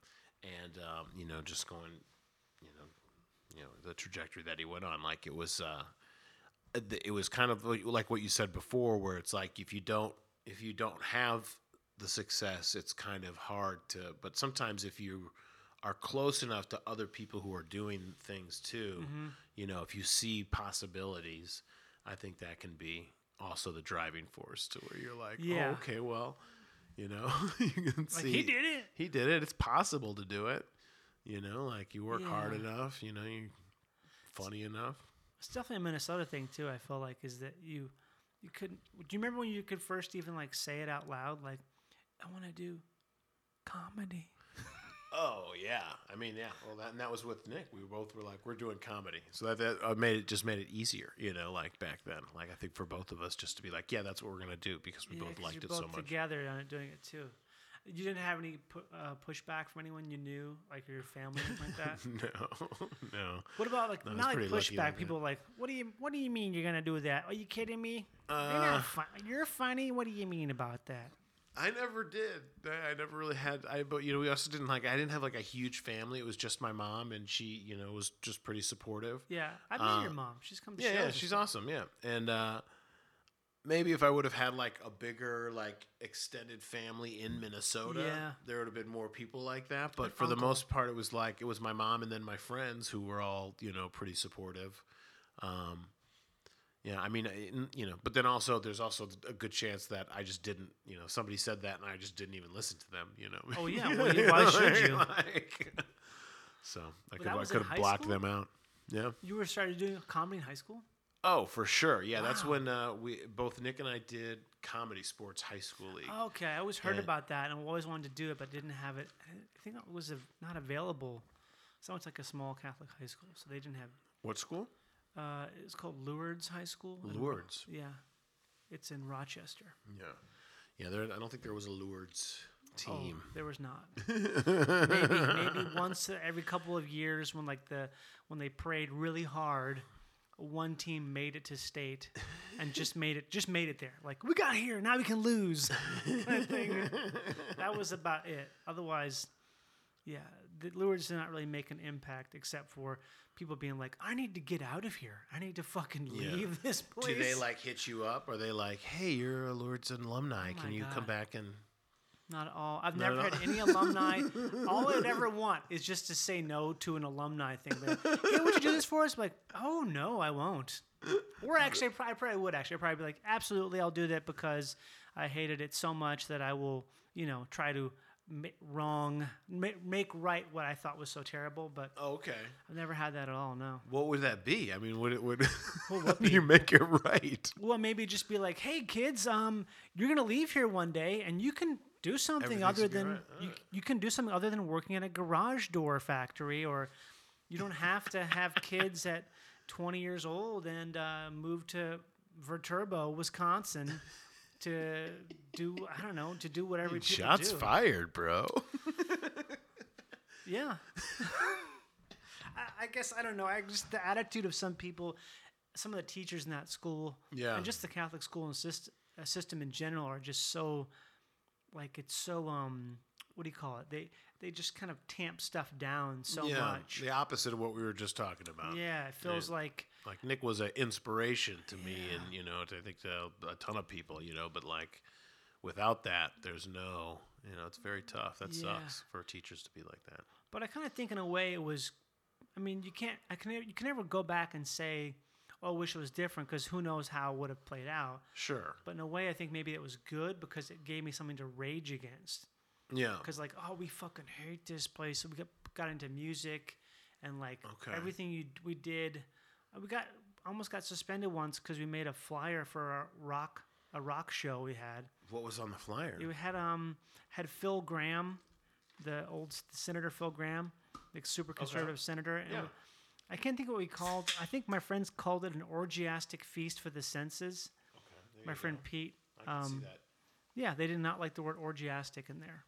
E: and um, you know, just going, you know, you know, the trajectory that he went on. Like it was, uh, it was kind of like what you said before, where it's like if you don't if you don't have the success, it's kind of hard to. But sometimes if you are close enough to other people who are doing things too,
C: Mm-hmm.
E: you know, if you see possibilities, I think that can be also the driving force to where you're like,
C: Yeah.
E: oh, okay, well, you know, you can
C: Like
E: see
C: he did it.
E: he did it. It's possible to do it. You know, like you work hard enough. You know, you funny enough.
C: It's definitely a Minnesota thing too. I feel like is that you you couldn't. Do you remember when you could first even like say it out loud? Like, I want to do comedy.
E: Oh yeah, I mean yeah. Well, that, and that was with Nick. We both were like, we're doing comedy, so that, that uh, made it just made it easier. You know, like back then. Like I think for both of us, just to be like, yeah, that's what we're gonna do because we
C: Yeah,
E: both
C: 'cause
E: liked
C: you're
E: it
C: both
E: so much.
C: together on it, doing it too. You didn't have any pu- uh, pushback from anyone you knew, like your family, anything like that.
E: no, no.
C: What about like
E: was
C: not like
E: pretty lucky like
C: pushback?
E: that.
C: People like, what do you what do you mean you're gonna do that? Are you kidding me? you're
E: Uh,
C: not fun- You're funny. What do you mean about that?
E: I never did. I never really had. I but you know we also didn't like. I didn't have like a huge family. It was just my mom, and she you know was just pretty supportive.
C: Yeah, I met your
E: Uh,
C: mom. She's come to
E: Yeah, yeah, she's awesome. Yeah, and uh, maybe if I would have had like a bigger like extended family in Minnesota,
C: Yeah.
E: there would have been more people like that. But for the most part, it was like it was my mom and then my friends who were all you know pretty supportive. Um, yeah, I mean, you know, but then also there's also a good chance that I just didn't, you know, somebody said that and I just didn't even listen to them, you know.
C: Oh, yeah, well, why should you?
E: Like, so I could I could have blocked
C: school?
E: them out. Yeah.
C: You were started doing comedy in high school.
E: Oh, for sure. Yeah, that's when uh, we both Nick and I did comedy sports high school league.
C: Okay, I always heard
E: Yeah.
C: about that and always wanted to do it, but didn't have it. I think it was not available. So it's like a small Catholic high school, so they didn't have.
E: What school?
C: Uh, it's called Lourdes High School.
E: Lourdes.
C: Yeah, it's in Rochester.
E: Yeah, yeah. There, I don't think there was a Lourdes team.
C: Oh, there was not. maybe maybe once every couple of years when like the when they prayed really hard, one team made it to state and just made it just made it there. Like we got here, now we can lose. kind of thing. that was about it. Otherwise, yeah, the Lourdes did not really make an impact except for people being like, I need to get out of here. I need to fucking
E: Yeah.
C: leave this place.
E: Do they like hit you up? Are they like, "Hey, you're a Lourdes alumni.
C: Oh
E: Can you come back and?"
C: Not at all. I've
E: Not
C: never had any alumni. all I'd ever want is just to say no to an alumni thing. Like, hey, would you do this for us? Like, oh no, I won't. Or actually, I probably would. Actually, I'd probably be like, absolutely, I'll do that because I hated it so much that I will, you know, try to wrong, make right what I thought was so terrible. But
E: Oh, okay.
C: I've never had that at all. No.
E: What would that be? I mean, would it would?
C: Well, what
E: do you make it right?
C: Well, maybe just be like, "Hey, kids, um, you're gonna leave here one day, and you can do something other than
E: right.
C: you, you can do something other than working at a garage door factory, or you don't have to have kids at 20 years old and uh, move to Viterbo, Wisconsin, to do I don't know to do whatever people
E: Shots
C: do.
E: fired, bro.
C: Yeah. I, I guess I don't know. I just the attitude of some people, some of the teachers in that school,
E: Yeah.
C: and just the Catholic school and syst- uh, system in general are just so, like it's so um, what do you call it? They they just kind of tamp stuff down so
E: yeah,
C: much.
E: the opposite of what we were just talking about.
C: Yeah, it feels like
E: like Nick was an inspiration to me, and you know, to, I think to a ton of people, you know. But like, without that, there's no, you know, it's very tough. That
C: Yeah.
E: sucks for teachers to be like that.
C: But I kind of think in a way it was. I mean, you can't. I can. You can never go back and say, "Oh, I wish it was different," because who knows how it would have played out.
E: Sure.
C: But in a way, I think maybe it was good because it gave me something to rage against.
E: Yeah.
C: Because like, oh, we fucking hate this place. So we got got into music, and like
E: Okay.
C: everything you we did, we got almost got suspended once because we made a flyer for a rock a rock show we had.
E: What was on the flyer?
C: It had um had Phil Gramm, the old Senator Phil Gramm, like super conservative senator. And
E: Yeah.
C: I can't think what we called. I think my friends called it an orgiastic feast for the senses.
E: There
C: My friend
E: go.
C: Pete.
E: I can see
C: um,
E: that.
C: Yeah, they did not like the word orgiastic in there.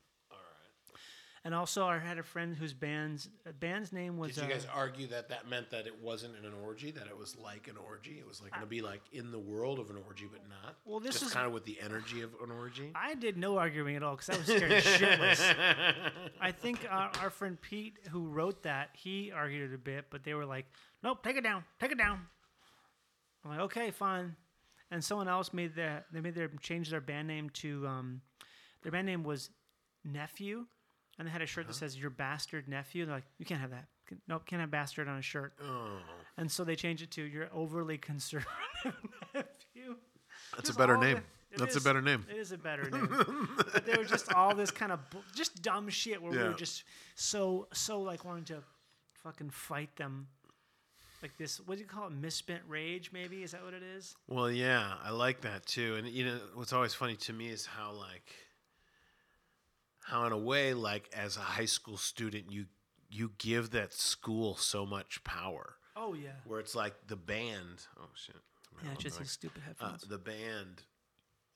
C: And also, I had a friend whose band's uh, band's name was.
E: Did you
C: uh,
E: guys argue that that meant that it wasn't an orgy? That it was like an orgy? It was like going to be like in the world of an orgy, but not.
C: Well, this
E: just
C: is-
E: kind of with the energy of an orgy.
C: I did no arguing at all because I was scared shitless. I think our, our friend Pete, who wrote that, he argued a bit, but they were like, "Nope, take it down, take it down." I'm like, okay, fine. And someone else made their they made their changed their band name to um, their band name was Nephew, and they had a shirt that uh-huh. says "Your Bastard Nephew." They're like, you can't have that. Can- Nope, can't have bastard on a shirt.
E: Oh,
C: And so they changed it to "Your Overly Conservative Nephew."
E: that's a
C: Just
E: better
C: all
E: name.
C: the- it
E: That's a
C: is-
E: better name.
C: It is a better name. but they were just all this kind of bu- just dumb shit where we
E: Yeah.
C: were just so so like wanting to fucking fight them. Like this, what do you call it? Misspent rage, maybe? Is that what it is?
E: Well, yeah, I like that too. And you know, what's always funny to me is how like how in a way like as a high school student you you give that school so much power
C: Oh yeah.
E: where it's like the band, oh shit.
C: Yeah, just these stupid
E: uh,
C: headphones.
E: the band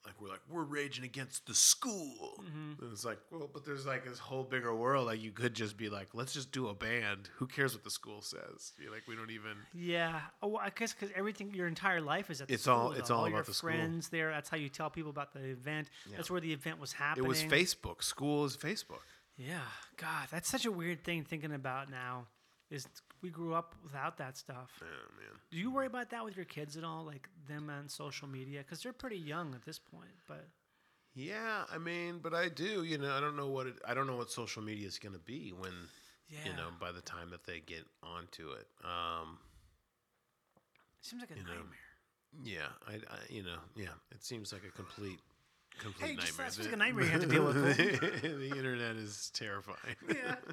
E: like we're like we're raging against the school
C: Mm-hmm.
E: and it's like well but there's like this whole bigger world like you could just be like let's just do a band who cares what the school says you're like we don't even
C: yeah. Oh, I guess because everything, your entire life is at the
E: It's
C: school,
E: all-
C: though.
E: it's all
C: your
E: about the school.
C: friends there. That's how you tell people about the event. That's where the event was happening.
E: it was facebook school is facebook
C: Yeah, God, that's such a weird thing thinking about now. Is we grew up without that stuff.
E: oh man
C: Do you worry about that with your kids at all, like them on social media? Because they're pretty young at this point. But
E: Yeah, I mean, but I do. You know, I don't know what it, I don't know what social media is going to be when
C: yeah,
E: you know by the time that they get onto it. Um,
C: it seems like a
E: you know,
C: nightmare.
E: yeah, I, I, you know, yeah, it seems like a complete, complete
C: Hey, just,
E: nightmare.
C: that's just like a nightmare you have to deal with.
E: the internet is terrifying.
C: yeah.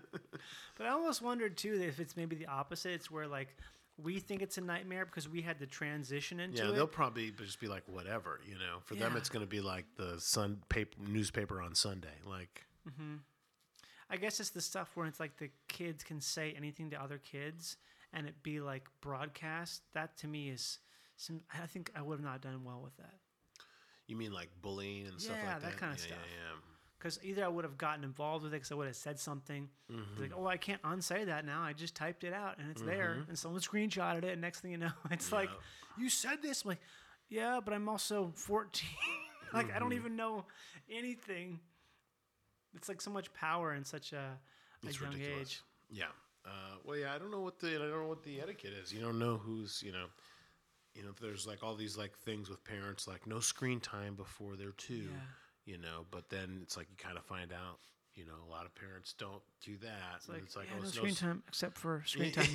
C: But I almost wondered too if it's maybe the opposite. It's where like we think it's a nightmare because we had to transition into
E: Yeah,
C: it.
E: Yeah, they'll probably just be like, whatever, you know. For them, it's going to be like the sun paper newspaper on Sunday. Like, mm-hmm.
C: I guess it's the stuff where it's like the kids can say anything to other kids and it be like broadcast. That to me is, some, I think I would have not done well with that.
E: You mean like bullying and stuff like
C: that Yeah,
E: that?
C: kinda
E: yeah,
C: stuff.
E: Yeah, yeah.
C: Because either I would have gotten involved with it because I would have said something. It's Like, oh, I can't unsay that now. I just typed it out and it's there. Mm-hmm. And someone screenshotted it. And next thing you know, it's like, you said this. I'm like, yeah, but I'm also 14. like, I don't mm-hmm. even know anything. It's like so much power in such a, a young
E: ridiculous.
C: age.
E: Yeah. Uh, well, yeah. I don't know what the I don't know what the etiquette is. You don't know who's you know, you know. There's like all these like things with parents like no screen time before they're two.
C: Yeah.
E: You know, but then it's like you kind of find out. You know, a lot of parents don't do that.
C: It's like,
E: it's like
C: yeah,
E: oh,
C: no screen
E: s-
C: time except for screen time.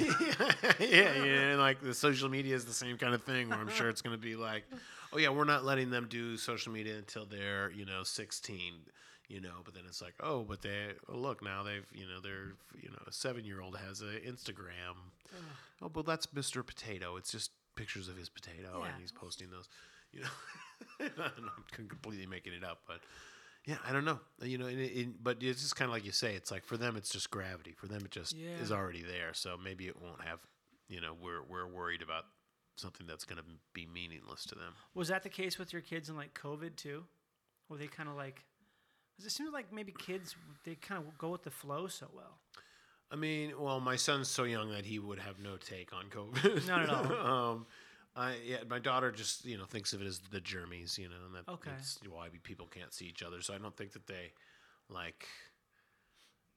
E: yeah, yeah, and like the social media is the same kind of thing where I'm sure it's going to be like, oh yeah, we're not letting them do social media until they're you know 16, you know. But then it's like, oh, but they oh, look now they've you know they're you know a seven year old has an Instagram. Oh, but that's Mr. Potato. It's just pictures of his potato,
C: Yeah.
E: and he's posting those. You know, I'm completely making it up, but. Yeah, I don't know. Uh, you know, it, it, but it's just kind of like you say. It's like for them, it's just gravity. For them, it just
C: Yeah.
E: is already there. So maybe it won't have. You know, we're we're worried about something that's going to be meaningless to them.
C: Was that the case with your kids in like COVID too? Were they kind of like, because it seems like maybe kids, they kind of go with the flow so well.
E: I mean, well, my son's so young that he would have no take on COVID.
C: Not at all.
E: um, I yeah, my daughter just you know thinks of it as the germies, you know, and that
C: Okay.
E: that's why people can't see each other. So I don't think that they like.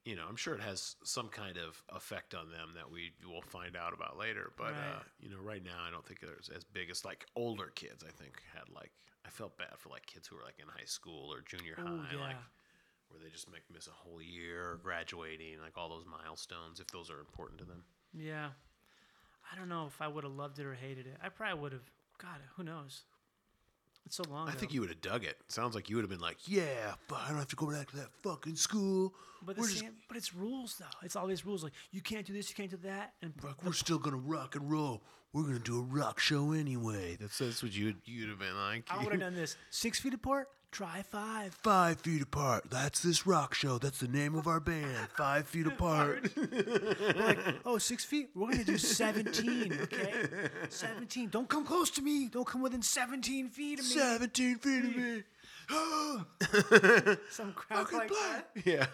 E: You know, I'm sure it has some kind of effect on them that we will find out about later. But uh, you know, right now I don't think there's as big as like older kids. I think had like I felt bad for like kids who were like in high school or junior high,
C: Ooh,
E: like
C: yeah.
E: Where they just make miss a whole year graduating, like all those milestones, if those are important to them.
C: Yeah. I don't know if I would have loved it or hated it. I probably would have. God, who knows? It's so long.
E: I
C: ago.
E: think you would have dug it. Sounds like you would have been like, yeah, but I don't have to go back to that fucking school.
C: But, the
E: just
C: same, but it's rules though. It's all these rules like you can't do this, you can't do that, and
E: like, we're still gonna rock and roll. We're gonna do a rock show anyway. That's that's what you you'd have been like.
C: I would have done this six feet apart. Try five.
E: Five feet apart. That's this rock show. That's the name of our band. Five feet apart.
C: like, oh, six feet? We're going to do 17, okay? 17. Don't come close to me. Don't come within 17 feet of me.
E: Seventeen feet of me.
C: Some crap like that.
E: Yeah.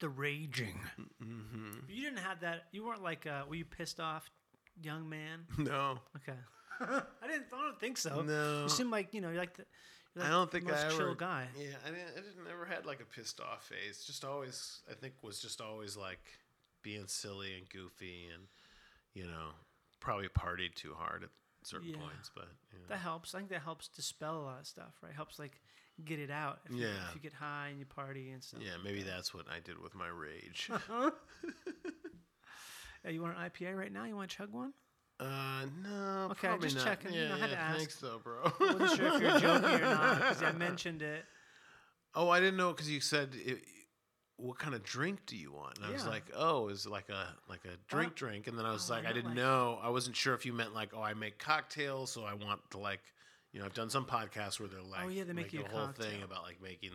C: The raging.
E: Mm-hmm.
C: You didn't have that. You weren't like, uh, were you pissed off, young man?
E: no.
C: Okay. I didn't. I don't think so.
E: No.
C: You seem like you know. You're like the. You're
E: I don't think
C: the most
E: I ever.
C: chill guy.
E: Yeah, I didn't. I didn't ever had like a pissed off phase. Just always, I think, was just always like being silly and goofy, and you know, probably partied too hard at certain
C: Yeah.
E: points, but you know.
C: That helps. I think that helps dispel a lot of stuff, right? Helps like get it out. If You,
E: Yeah.
C: if you get high and you party and stuff.
E: yeah, maybe that's what I did with my rage. Uh-huh.
C: Hey, you want an IPA right now? You want to chug one?
E: Uh, no,
C: Okay,
E: probably
C: just
E: not.
C: checking, you
E: Yeah,
C: know, I had to
E: yeah,
C: ask.
E: thanks though, bro.
C: I wasn't sure if you're joking or not because I mentioned it.
E: Oh, I didn't know because you said it, what kind of drink do you want? And I was
C: Yeah.
E: like, oh, is it like a like a drink drink? And then I was
C: oh, I
E: like, I didn't
C: like-
E: know. I wasn't sure if you meant like, oh, I make cocktails, so I want to like, you know, I've done some podcasts where they're like,
C: Oh, yeah, they make you
E: a whole thing
C: cocktail.
E: about like making,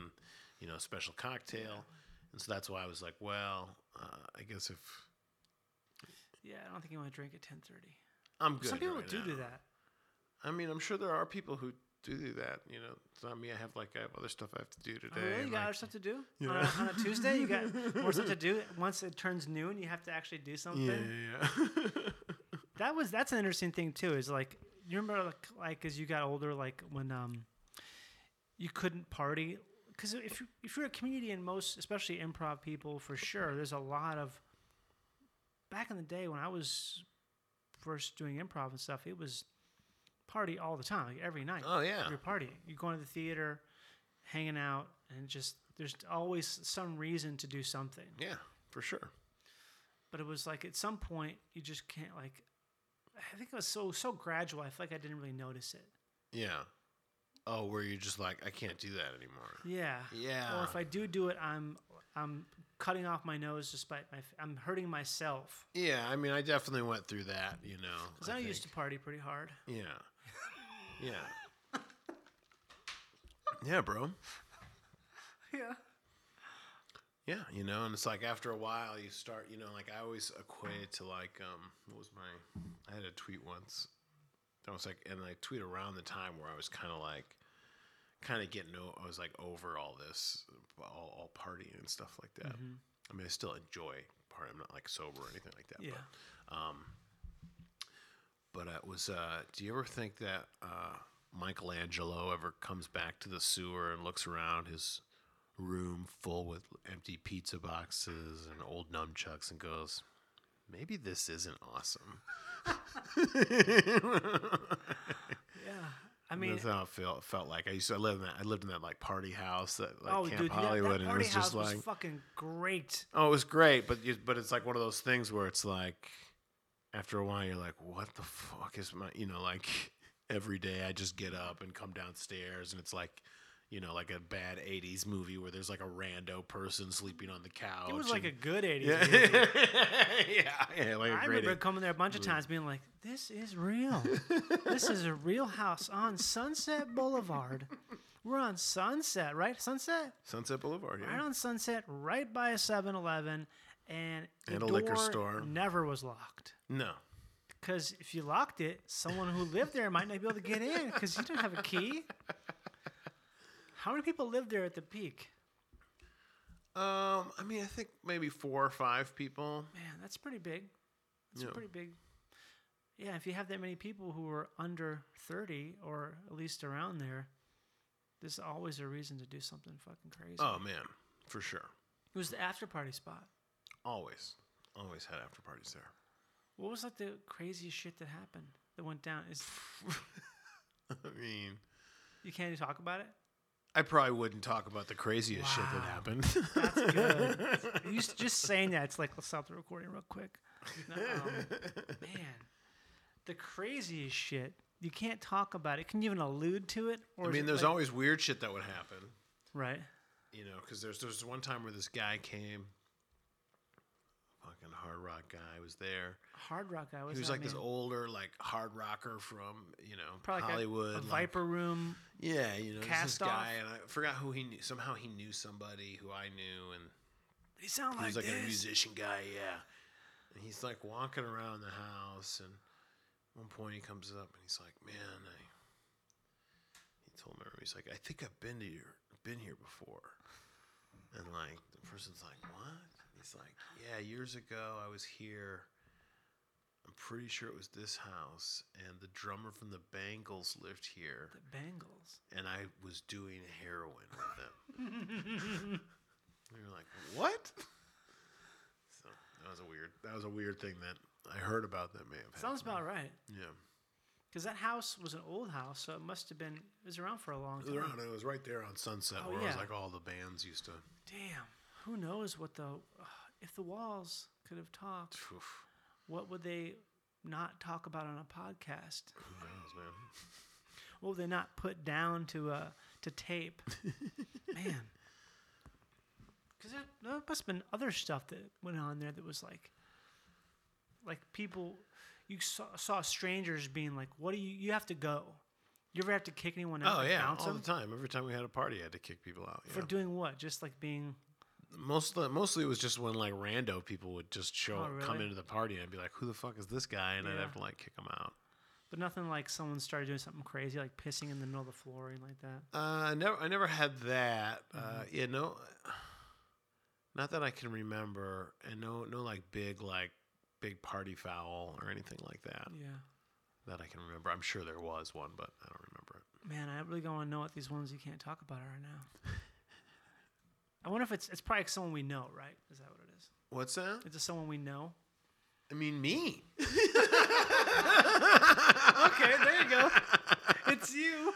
E: you know, a special cocktail, and so that's why I was like, well, uh, I guess if
C: Yeah, I don't think you want to drink at 10:30.
E: I'm good.
C: Some people
E: right
C: do
E: now.
C: do that.
E: I mean, I'm sure there are people who do do that. You know, it's not me. I have like I have other stuff I have to do today.
C: Oh, really? You got
E: like,
C: other stuff to do on, a, on a Tuesday? You got more stuff to do. Once it turns noon, you have to actually do something.
E: yeah, yeah, yeah.
C: That was that's an interesting thing too. Is like you remember like, like as you got older, like when um you couldn't party because if you if you're a comedian, most especially improv people for sure, there's a lot of back in the day when I was first doing improv and stuff, it was party all the time, like every night.
E: oh yeah.
C: You're partying. You're going to the theater, hanging out, and just there's always some reason to do something.
E: Yeah, for sure.
C: But it was like at some point you just can't like. I think it was so so gradual. I feel like I didn't really notice it.
E: Yeah. Oh, where you're just like, I can't do that anymore.
C: Yeah.
E: Yeah.
C: Or if I do do it, I'm I'm cutting off my nose despite my I'm hurting myself.
E: Yeah, I mean, I definitely went through that, you know.
C: Because I, used to party pretty hard.
E: Yeah. Yeah. Yeah, bro.
C: Yeah.
E: Yeah, you know, and it's like after a while you start, you know, like I always equate it to like um what was my I had a tweet once. That was like and I tweet around the time where I was kind of like kind of getting o- I was like over all this all, all partying and stuff like that. I mean, I still enjoy party. I'm not like sober or anything like that.
C: Yeah.
E: But, um but it was uh do you ever think that uh Michelangelo ever comes back to the sewer and looks around his room full with empty pizza boxes and old nunchucks and goes, maybe this isn't awesome.
C: Yeah. I mean,
E: That's how it felt, felt like. I used to live in that. I lived in that like party house that like
C: oh,
E: Camp
C: dude,
E: Hollywood,
C: that,
E: and it was just
C: was
E: like,
C: fucking great.
E: oh, it was great, but you, but it's like one of those things where it's like, after a while, you're like, what the fuck is my, you know, like every day I just get up and come downstairs, and it's like. You know, like a bad '80s movie where there's like a rando person sleeping on the couch.
C: It was like a good 80s
E: yeah,
C: movie.
E: yeah, yeah, like a
C: I remember coming there a bunch of times being like, this is real. this is a real house on Sunset Boulevard. We're on Sunset, right? Sunset?
E: Sunset Boulevard. Yeah,
C: Right on Sunset, right by a 7 Eleven. And,
E: And a liquor store.
C: never was locked.
E: no,
C: Because if you locked it, someone who lived there might not be able to get in because you don't have a key. How many people lived there at the peak?
E: um, I mean, I think maybe four or five people.
C: Man, that's pretty big. That's
E: Yeah.
C: pretty big. Yeah, if you have that many people who are under 30 or at least around there, there's always a reason to do something fucking crazy.
E: Oh man, for sure.
C: It was the after party spot.
E: Always, always had after parties there.
C: What was like the craziest shit that happened that went down? Is
E: I mean,
C: you can't even talk about it?
E: I probably wouldn't talk about the craziest shit that happened.
C: That's good. you just saying that, it's like let's stop the recording real quick. No, um, man, the craziest shit. You can't talk about it. Can you even allude to it? Or
E: I mean,
C: it
E: there's
C: like-
E: always weird shit that would happen.
C: right.
E: You know, because there's there's one time where this guy came. Fucking hard rock guy was there.
C: Hard rock guy. was.
E: he was like this older, like hard rocker from you know
C: Probably like a-
E: Hollywood.
C: a,
E: like-
C: Viper Room.
E: Yeah, you know, this guy, and I forgot who he knew. Somehow he knew somebody who I knew, and
C: He sound
E: he
C: like
E: was like
C: this.
E: a musician guy. Yeah, and he's like walking around the house, and at one point he comes up and he's like, "Man, I." He told me, he's like, "I think I've been to your, been here before," and like the person's like, "What?" He's like, "Yeah, years ago I was here." I'm pretty sure it was this house, and the drummer from the Bangles lived here
C: The Bangles.
E: and I was doing heroin with them. we were like, "What?" So that was a weird. That was a weird thing that I heard about that may have happened.
C: Sounds about right.
E: Yeah.
C: Because that house was an old house, so it must have been. It was around for a long
E: It
C: time.
E: was, around, it was right there on Sunset
C: Oh,
E: where it was like all the bands used to.
C: Damn. Who knows what the if the walls could have talked?
E: Oof,
C: What would they not talk about on a podcast?
E: who knows, man?
C: What would they not put down to uh to tape? Man. Because there, there must have been other stuff that went on there that was like, like people, you saw, saw strangers being like, "What do you? You have to go." You ever have to kick anyone out?
E: Oh yeah, all
C: them?
E: the time. Every time we had a party, I had to kick people out.
C: For doing what? Just like being.
E: Mostly, mostly it was just when like rando people would just show
C: Oh,
E: up, come into the party, and I'd be like, "Who the fuck is this guy?" And I'd have to like kick him out.
C: But nothing like someone started doing something crazy, like pissing in the middle of the floor or anything like that.
E: Uh, I never, I never had that. Uh,
C: Mm-hmm.
E: yeah, no, not that I can remember, and no, no, like big, like big party foul or anything like that
C: Yeah.
E: that I can remember. I'm sure there was one, but I don't remember it.
C: Man, I really don't want to know what these ones you can't talk about are now. I wonder if it's it's probably someone we know, right? Is that what it is?
E: What's that?
C: Is it someone we know?
E: I mean, me.
C: Okay, there you go. it's you.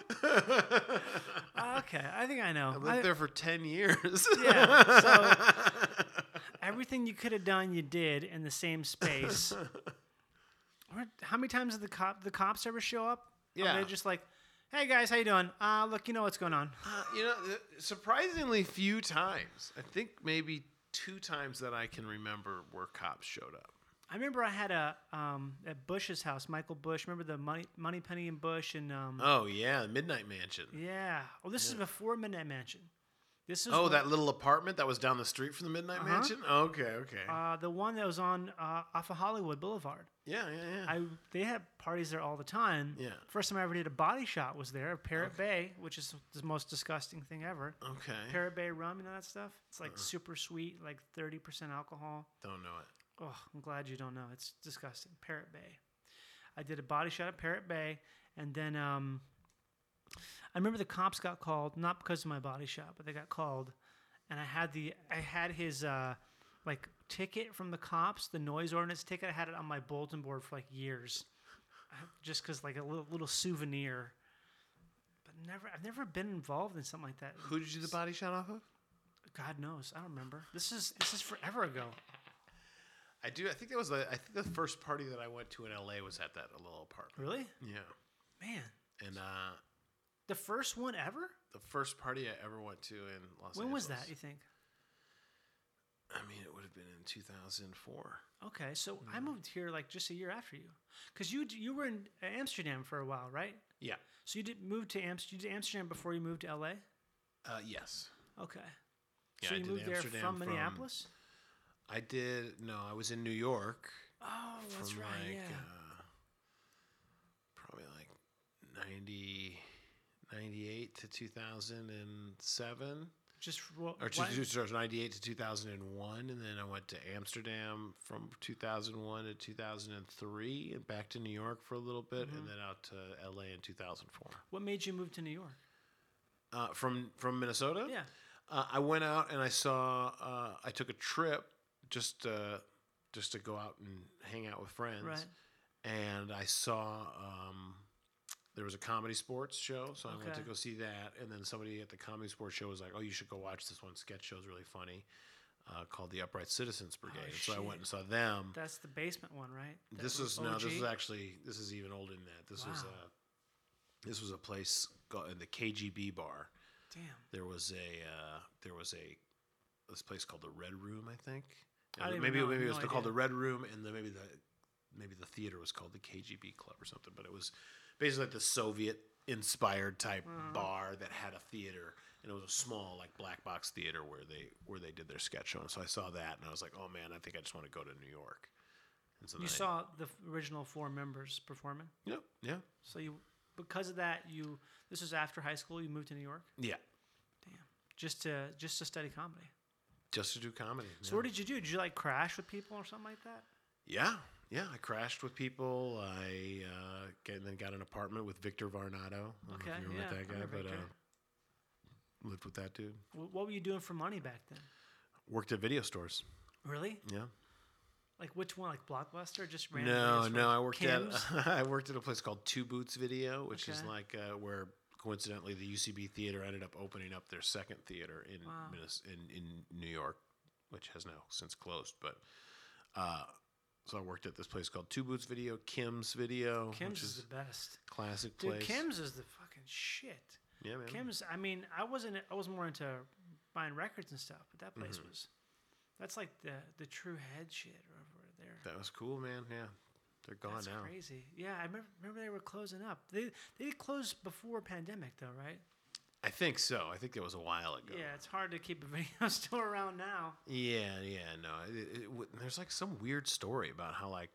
C: Okay, I think I know.
E: I lived
C: I-
E: there for ten years.
C: yeah. So everything you could have done, you did in the same space. Or How many times did the cop the cops ever show up?
E: Yeah.
C: they're just like, "Hey guys, how you doing? Uh, look, you know what's going on."
E: Uh, you know, surprisingly few times. I think maybe two times that I can remember where cops showed up.
C: I remember I had a um, at Bush's house, Michael Bush. Remember the money, money penny and Bush and um,
E: Oh yeah, the Midnight Mansion.
C: yeah. Oh, this is before Midnight Mansion. This is
E: Oh, that little apartment that was down the street from the Midnight
C: Uh-huh.
E: Mansion. Okay, okay.
C: uh, the one that was on uh, off of Hollywood Boulevard.
E: yeah, yeah, yeah.
C: I they had parties there all the time.
E: Yeah.
C: First time I ever did a body shot was there, Parrot Bay, which is the most disgusting thing ever.
E: okay.
C: Parrot Bay rum, you know that stuff? It's like super sweet, like thirty percent alcohol.
E: Don't know it.
C: Oh, I'm glad you don't know. It's disgusting. Parrot Bay. I did a body shot at Parrot Bay, and then um, I remember the cops got called not because of my body shot, but they got called, and I had the I had his uh, like ticket from the cops, the noise ordinance ticket. I had it on my bulletin board for like years, just because like a little little souvenir. But never, I've never been involved in something like that.
E: Who did you do the body shot off of?
C: God knows, I don't remember. This is this is forever ago.
E: I do. I think that was. The, I think the first party that I went to in LA was at that little apartment.
C: Really,
E: Yeah.
C: man.
E: And uh,
C: The first one ever?
E: the first party I ever went to in Los Angeles.
C: When was that, you think?
E: I mean, it would have been in 2004.
C: Okay, so I
E: Mm-hmm.
C: moved here like just a year after you, because you you were in Amsterdam for a while, right?
E: Yeah.
C: So you did move to Amsterdam. You did Amsterdam before you moved to LA.
E: Uh, yes.
C: Okay.
E: Yeah,
C: so
E: I
C: you
E: did
C: moved there from
E: from-
C: Minneapolis.
E: I did. No, I was in New York.
C: Oh, that's right.
E: like
C: yeah.
E: uh, probably like 90, 98 to 2007
C: just well,
E: or two, sorry, 98 to 2001 and then i went to amsterdam from 2001 to 2003 and back to new york for a little bit
C: Mm-hmm.
E: and then out to la in 2004
C: what made you move to New York?
E: uh, from from minnesota
C: Yeah.
E: uh, I went out and I saw. Uh, I took a trip just uh, just to go out and hang out with friends.
C: Right.
E: And I saw um, there was a ComedySportz show, so I went to go see that. And then somebody at the ComedySportz show was like, "Oh, you should go watch this one sketch show. is really funny." Uh, called the Upright Citizens Brigade. And so I
C: Oh, shit.
E: went and saw them.
C: That's the basement one, right? That
E: this was no. This
C: OG?
E: was actually. This is even older than that. This was
C: Wow.
E: a. This was a place called in the KGB bar
C: Damn.
E: there was a uh, there was a this place called the Red Room, I think.
C: I don't
E: Uh,
C: even
E: maybe
C: know.
E: maybe it was
C: No
E: called the. Red Room, and the, maybe the maybe the theater was called the KGB Club or something. But it was basically like the Soviet inspired type
C: Uh-huh.
E: bar that had a theater, and it was a small like black box theater where they where they did their sketch show. And so I saw that, and I was like, oh man, I think I just want to go to New York. And so
C: You
E: I-
C: saw the original four members performing.
E: Yep. Yeah.
C: So you, because of that, you. This was after high school. You moved to New York.
E: Yeah.
C: Damn. Just to just to study comedy.
E: Just to do comedy.
C: So
E: yeah.
C: what did you do? Did you like crash with people or something like that?
E: Yeah, yeah. I crashed with people. I uh, get, and then got an apartment with Victor Varnado. I don't know
C: Okay,
E: if you remember
C: yeah,
E: that guy, but uh, lived with that dude.
C: What were you doing for money back then?
E: Worked at video stores.
C: Really?
E: Yeah,
C: Like which one? Like Blockbuster? Just random.
E: No, no. I worked
C: Kim's?
E: at I worked at a place called Two Boots Video, which is like uh, where coincidentally the UCB theater ended up opening up their second theater in
C: Wow.
E: In in New York, which has now since closed. But uh, so I worked at this place called Two Boots Video, Kim's Video,
C: Kim's
E: which
C: is
E: is
C: the best.
E: classic
C: Dude,
E: place.
C: Kim's is the fucking shit.
E: yeah, man.
C: Kim's. I mean, I wasn't. I was more into buying records and stuff, but that place
E: Mm-hmm.
C: was. That's like the the true head shit over there.
E: That was cool, man. Yeah, they're gone
C: That's
E: now.
C: crazy. Yeah, I remember, remember they were closing up. They they closed before pandemic though, right?
E: I think so. I think it was a while ago.
C: Yeah, it's hard to keep a video store around now.
E: Yeah, yeah, no. It, it, w- there's like some weird story about how like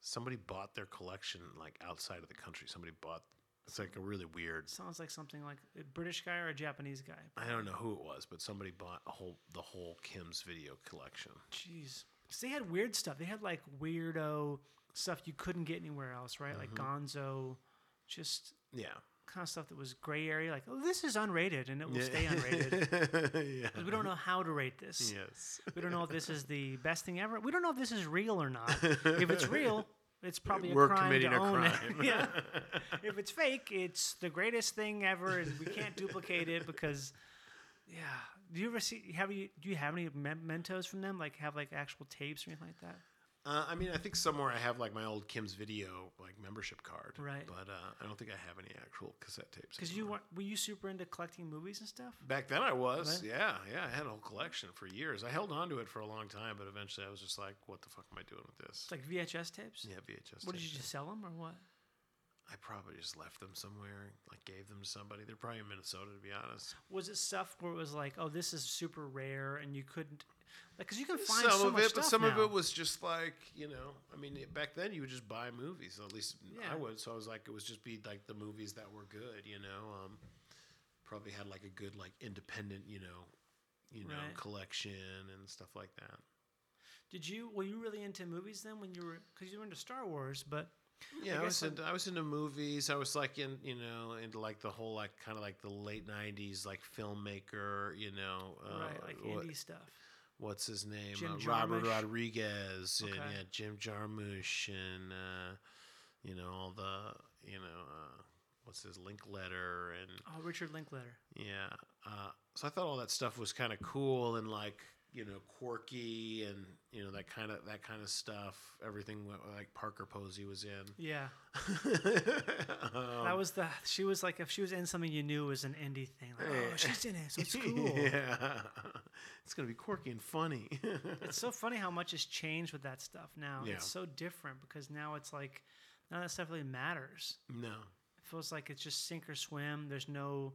E: somebody bought their collection like outside of the country. Somebody bought. It's like a really weird.
C: Sounds like something like a British guy or a Japanese guy.
E: I don't know who it was, but somebody bought a whole the whole Kim's video collection.
C: Jeez. they had weird stuff. They had like weirdo stuff you couldn't get anywhere else, right? Like
E: Mm-hmm.
C: Gonzo, just
E: Yeah.
C: Kind of stuff that was gray area. Like, oh, this is unrated and it will stay unrated.
E: yeah.
C: we don't know how to rate this.
E: Yes.
C: We don't know if this is the best thing ever. We don't know if this is real or not. if it's real, it's probably a
E: We're
C: crime
E: committing
C: to
E: a
C: own
E: crime.
C: it. yeah. If it's fake, it's the greatest thing ever, and we can't duplicate it because, yeah. Do you ever see? Have you? Do you have any mem- mentos from them? Like have like actual tapes or anything like that?
E: Uh, I mean, I think somewhere I have like my old Kim's video like membership card.
C: Right.
E: But uh, I don't think I have any actual cassette tapes.
C: Because you were, were you super into collecting movies and stuff?
E: Back then I was,
C: Right.
E: yeah, yeah. I had a whole collection for years. I held on to it for a long time, but eventually I was just like, "What the fuck am I doing with this?"
C: It's like VHS tapes.
E: yeah, VHS.
C: What did you just sell them or what?
E: I probably just left them somewhere, like gave them to somebody. They're probably in Minnesota, to be honest.
C: Was it stuff where it was like, oh, this is super rare and you couldn't, because you can find
E: some
C: so
E: of
C: much
E: it, but some of it was just like you know. I mean, back then you would just buy movies. At least
C: Yeah.
E: I would. So I was like, it was just be like the movies that were good. You know, um, probably had like a good like independent, you know, you know,
C: Right.
E: collection and stuff like that.
C: Did you were you really into movies then when you were because you were into Star Wars, but
E: Yeah, I,
C: guess
E: was
C: I'm-
E: into, I was into movies. I was like in you know into like the whole like kind of like the late '90s like filmmaker. You know, uh,
C: right, like
E: what-
C: indie stuff.
E: What's his name? Uh, Robert? Rodriguez and yeah, Jim Jarmusch and uh, you know all the you know uh, what's his Linkletter and
C: Oh, Richard Linklater.
E: yeah. Uh, so I thought all that stuff was kind of cool and like you know quirky and you know that kind of that kind of stuff. Everything like Parker Posey was in.
C: Yeah,
E: Um,
C: that was the. She was like, if she was in something you knew was an indie thing. Like, oh, she's in it, so it's cool.
E: yeah, it's gonna be quirky and funny.
C: It's so funny how much has changed with that stuff now.
E: Yeah.
C: It's so different because now it's like none of that stuff really matters.
E: no,
C: It feels like it's just sink or swim. There's no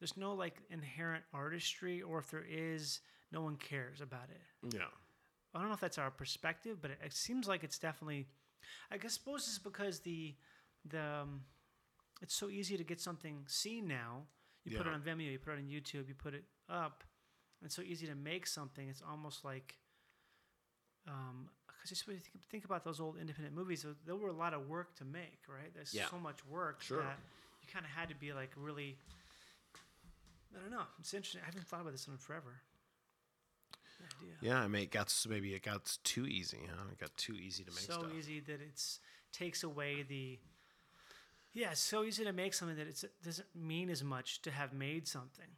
C: there's no like inherent artistry or if there is, no one cares about it.
E: yeah,
C: I don't know if that's our perspective, but it, it seems like it's definitely I guess suppose it's because the the um, it's so easy to get something seen now. You put it on Vimeo, you put it on YouTube, you put it up. It's so easy to make something. It's almost like um because just when you think, think about those old independent movies, there- there were a lot of work to make, right? There's
E: Yeah.
C: so much work
E: Sure.
C: that you kind of had to be like really. I don't know. It's interesting. I haven't thought about this in forever. Idea.
E: yeah. I mean, it got maybe it got too easy, huh? It got too easy to make
C: so
E: stuff.
C: easy that it's takes away the yeah it's so easy to make something that it doesn't mean as much to have made something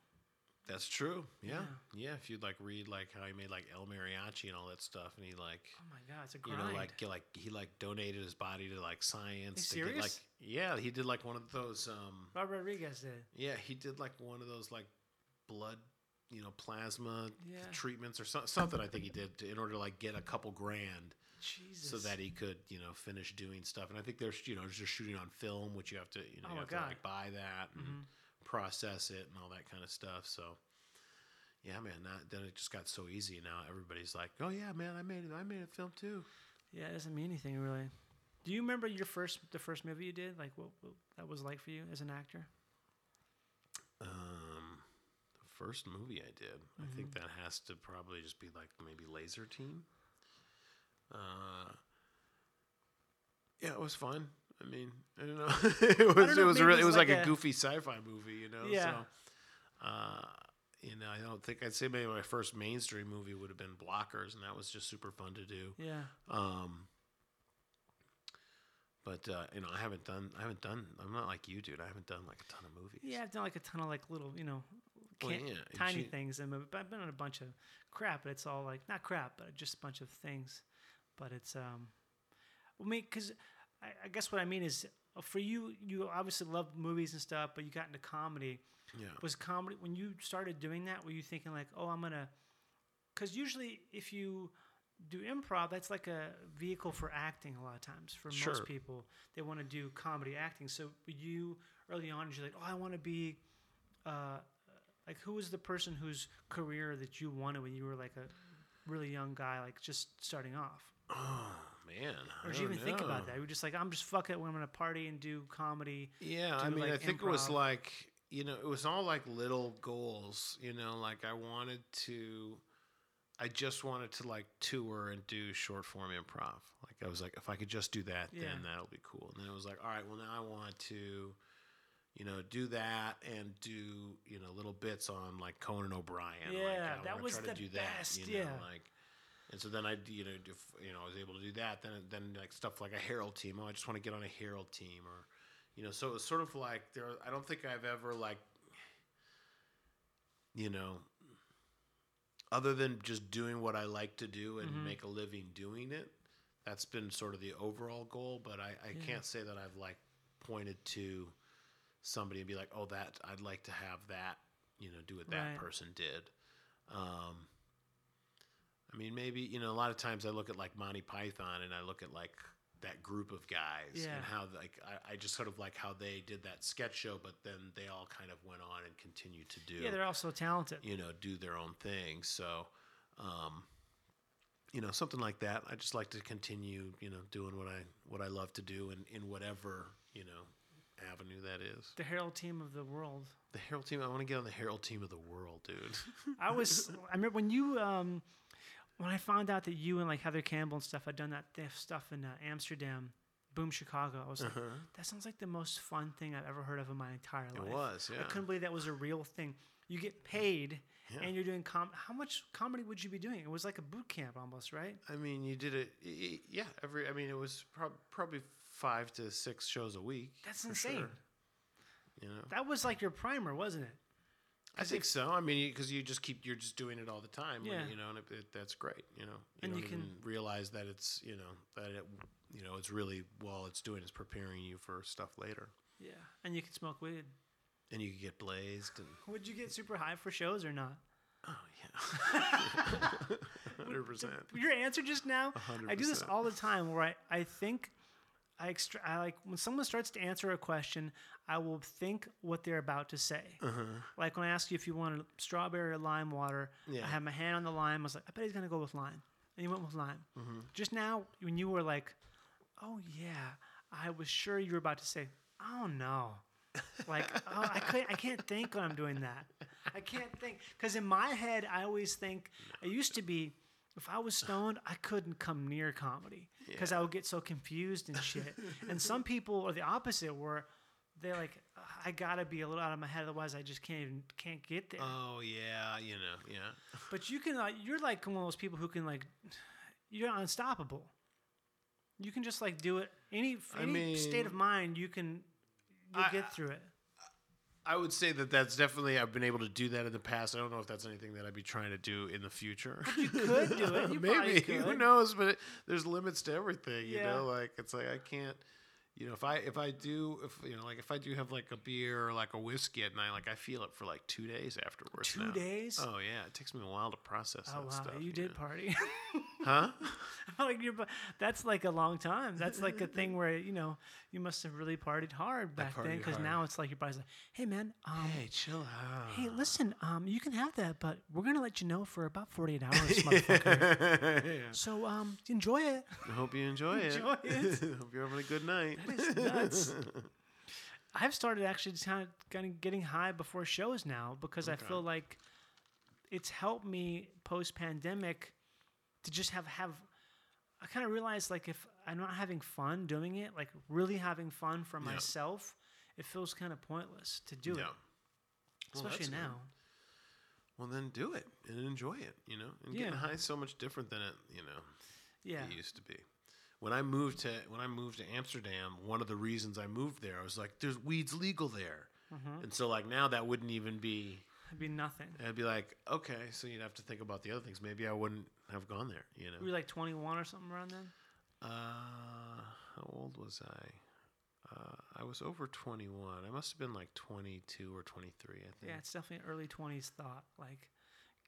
E: That's true. Yeah. yeah, If you'd like read like how he made like El Mariachi and all that stuff, and he like
C: oh my god it's a
E: great
C: you
E: know like get, like he like donated his body to like science. to get,
C: serious?
E: like yeah, he did like one of those. um
C: robert rodriguez did
E: Yeah, he did like one of those like blood, you know, plasma
C: Yeah.
E: treatments or so, something. I think he did to, in order to like get a couple grand
C: jesus
E: so that he could you know finish doing stuff. And I think there's you know just shooting on film, which you have to you know
C: Oh
E: you have
C: God.
E: to like buy that and
C: Mhm.
E: Process it and all that kind of stuff. So. Yeah, man. That, then it just got so easy. Now everybody's like, "Oh yeah, man, I made it. I made a film too."
C: yeah it doesn't mean anything really do you remember your first the first movie you did like what, what that was like for you as an actor
E: Um, the first movie I did, I
C: Mm-hmm.
E: think that has to probably just be like maybe Laser Team. Uh, yeah, it was fun. I mean, I don't know. it was
C: know,
E: it was really, it was like,
C: like
E: a,
C: a-
E: goofy sci-fi movie, you know.
C: Yeah.
E: So, uh, you know, I don't think I'd say maybe my first mainstream movie would have been Blockers, and that was just super fun to do.
C: Yeah.
E: Um, but uh, you know, I haven't done. I haven't done. I'm not like you, dude. I haven't done like a ton of movies.
C: Yeah, I've done like a ton of like little, you know,
E: Well, yeah,
C: tiny
E: you-
C: things. And I've been on a bunch of crap, but it's all like not crap, but just a bunch of things. But it's um, I mean, because I, I guess what I mean is uh, for you, you obviously love movies and stuff, but you got into comedy.
E: Yeah.
C: Was comedy when you started doing that? Were you thinking like, oh, I'm gonna? Because usually, if you do improv, that's like a vehicle for acting. A lot of times, for
E: Sure.
C: most people, they want to do comedy acting. So you early on, you're like, oh, I want to be. Uh, like, who was the person whose career that you wanted when you were like a really young guy, like just starting off?
E: Man. I
C: Or did you even think about that? You were just like, I'm just fuck it. I'm gonna party and do comedy.
E: Yeah, I
C: do,
E: mean, I
C: like,
E: think it was like you know, it was all like little goals. You know, like I wanted to, I just wanted to like tour and do short form improv. Like I was like, if I could just do that,
C: Yeah.
E: then that'll be cool. And then it was like, all right, well now I want to, you know, do that and do you know little bits on like Conan O'Brien. like,
C: Yeah,
E: I
C: that was the
E: do that,
C: best,
E: You know,
C: yeah.
E: like. And so then I, you know, if, you know, I was able to do that. Then, then like stuff like a Herald team. Oh, I just want to get on a Herald team, or, you know, so it was sort of like there. I don't think I've ever like, you know, other than just doing what I like to do and
C: Mhm.
E: make a living doing it. That's been sort of the overall goal. But I, I
C: Yeah.
E: can't say that I've like pointed to somebody and be like, oh, that I'd like to have that. You know, do what that
C: Right.
E: person did. Um, I mean, maybe you know. A lot of times, I look at like Monty Python, and I look at like that group of guys,
C: Yeah.
E: and how like I, I just sort of like how they did that sketch show, but then they all kind of went on and continued to do,
C: Yeah, they're also talented.
E: you know, do their own thing. So, um, you know, something like that. I just like to continue, you know, doing what I what I love to do, and in whatever you know avenue that is.
C: The Herald team of the world.
E: The Herald team. I want to get on the Herald team of the world, dude.
C: I was. I remember when you. Um, when I found out that you and like Heather Campbell and stuff had done that th- stuff in uh, Amsterdam, Boom Chicago, I was like, that sounds like the most fun thing I've ever heard of in my entire
E: Uh-huh. It was, yeah.
C: I couldn't believe that was a real thing. You get paid,
E: Yeah.
C: and you're doing com. How much comedy would you be doing? It was like a boot camp almost, right?
E: I mean, you did it. y- Yeah, every. I mean, it was prob- probably five to six shows a week.
C: That's insane.
E: sure, You know,
C: That was like your primer, wasn't it?
E: I think so. I mean, because you just keep, you're just doing it all the time. when, You know, and it, it, that's great. You know, you
C: And
E: don't
C: you can-
E: even realize that it's, you know, that it, you know, it's really all it's doing is preparing you for stuff later,
C: Yeah. And you can smoke weed.
E: and you can get blazed and.
C: Would you get super high for shows or not?
E: Oh yeah. Hundred percent.
C: Your answer just now. I do this all the time where I, I think I, extra, I like when someone starts to answer a question, I will think what they're about to say. Uh-huh. Like when I ask you if you wanted strawberry or lime water,
E: Yeah.
C: I have my hand on the lime. I was like, I bet he's gonna go with lime, and he went with lime. Mm-hmm. Just now, when you were like, "Oh yeah," I was sure you were about to say, "Oh no." like oh, I can't I can't think when I'm doing that. I can't think because in my head I always think I used to be if I was stoned I couldn't come near comedy because I would get so confused and shit. and some people are the opposite where they're like I gotta be a little out of my head otherwise I just can't even can't get there.
E: Oh yeah, you know, yeah.
C: but you can like you're like one of those people who can like you're unstoppable. You can just like do it any
E: I
C: any state of mind you can you get through it.
E: I would say that that's definitely I've been able to do that in the past. I don't know if that's anything that I'd be trying to do in the future.
C: You could do it. You
E: Maybe who knows? But it, there's limits to everything. You
C: Yeah.
E: know, like it's like I can't. You know, if I if I do if you know like if I do have like a beer or like a whiskey at night, like I feel it for like two days afterwards.
C: Two
E: now.
C: days?
E: Oh yeah, it takes me a while to process
C: Oh
E: that
C: wow,
E: stuff.
C: you did
E: know.
C: party.
E: huh?
C: like you're, that's like a long time. That's like a thing where you know you must have really partied hard back then because now it's like your body's like, hey man, um,
E: Hey, chill out.
C: hey listen, um, you can have that, but we're gonna let you know for about 48 hours, motherfucker.
E: Yeah.
C: So um, enjoy it.
E: I hope you enjoy it.
C: Enjoy it.
E: hope you're having a good night.
C: It's nuts. I've started actually kind of, kind of getting high before shows now because I feel like it's helped me post pandemic to just have have. I kind of realized like if I'm not having fun doing it, like really having fun for
E: Yeah.
C: myself, it feels kind of pointless to do
E: Yeah.
C: it,
E: Well,
C: especially
E: that's good.
C: now.
E: well, then do it and enjoy it. You know, and getting high is so much different than it. You know,
C: Yeah.
E: it used to be. When I moved to when I moved to Amsterdam, one of the reasons I moved there, I was like, "There's weed's legal there,"
C: Mm-hmm.
E: and so like now that wouldn't even be.
C: It'd be nothing.
E: I'd be like, okay, so you'd have to think about the other things. Maybe I wouldn't have gone there. You know.
C: Were you like 21 or something around then?
E: Uh, how old was I? Uh, I was over 21. I must have been like 22 or 23, I think.
C: Yeah, it's definitely an early 20s thought. Like,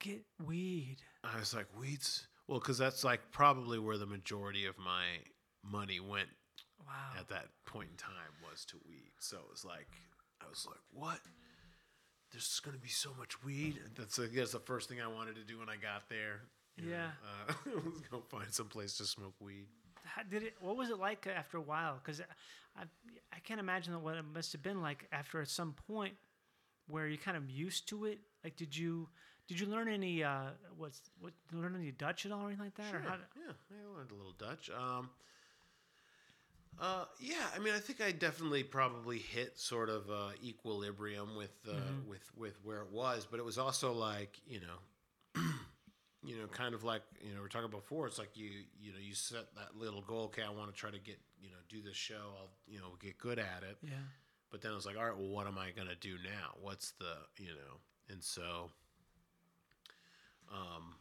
C: get weed.
E: I was like, weeds. Well, because that's like probably where the majority of my money went
C: Wow.
E: at that point in time was to weed. So it was like, I was like, what? There's going to be so much weed. That's I guess the first thing I wanted to do when I got there. you know,
C: Yeah.
E: uh, was go find some place to smoke weed.
C: How did it? What was it like after a while? Because I, I can't imagine what it must have been like after at some point where you're kind of used to it. Like, did you did you learn any uh, what's what learn any Dutch at all or anything like that?
E: Sure.
C: How,
E: yeah, I learned a little Dutch. Um, uh, yeah, I mean, I think I definitely probably hit sort of uh, equilibrium with uh,
C: Mm-hmm.
E: with with where it was, but it was also like you know, you know, kind of like you know we are talking before. It's like you you know you set that little goal. Okay, I want to try to get you know do this show. I'll you know get good at it.
C: yeah.
E: But then I was like, all right, well, what am I gonna do now? What's the you know? And so, um,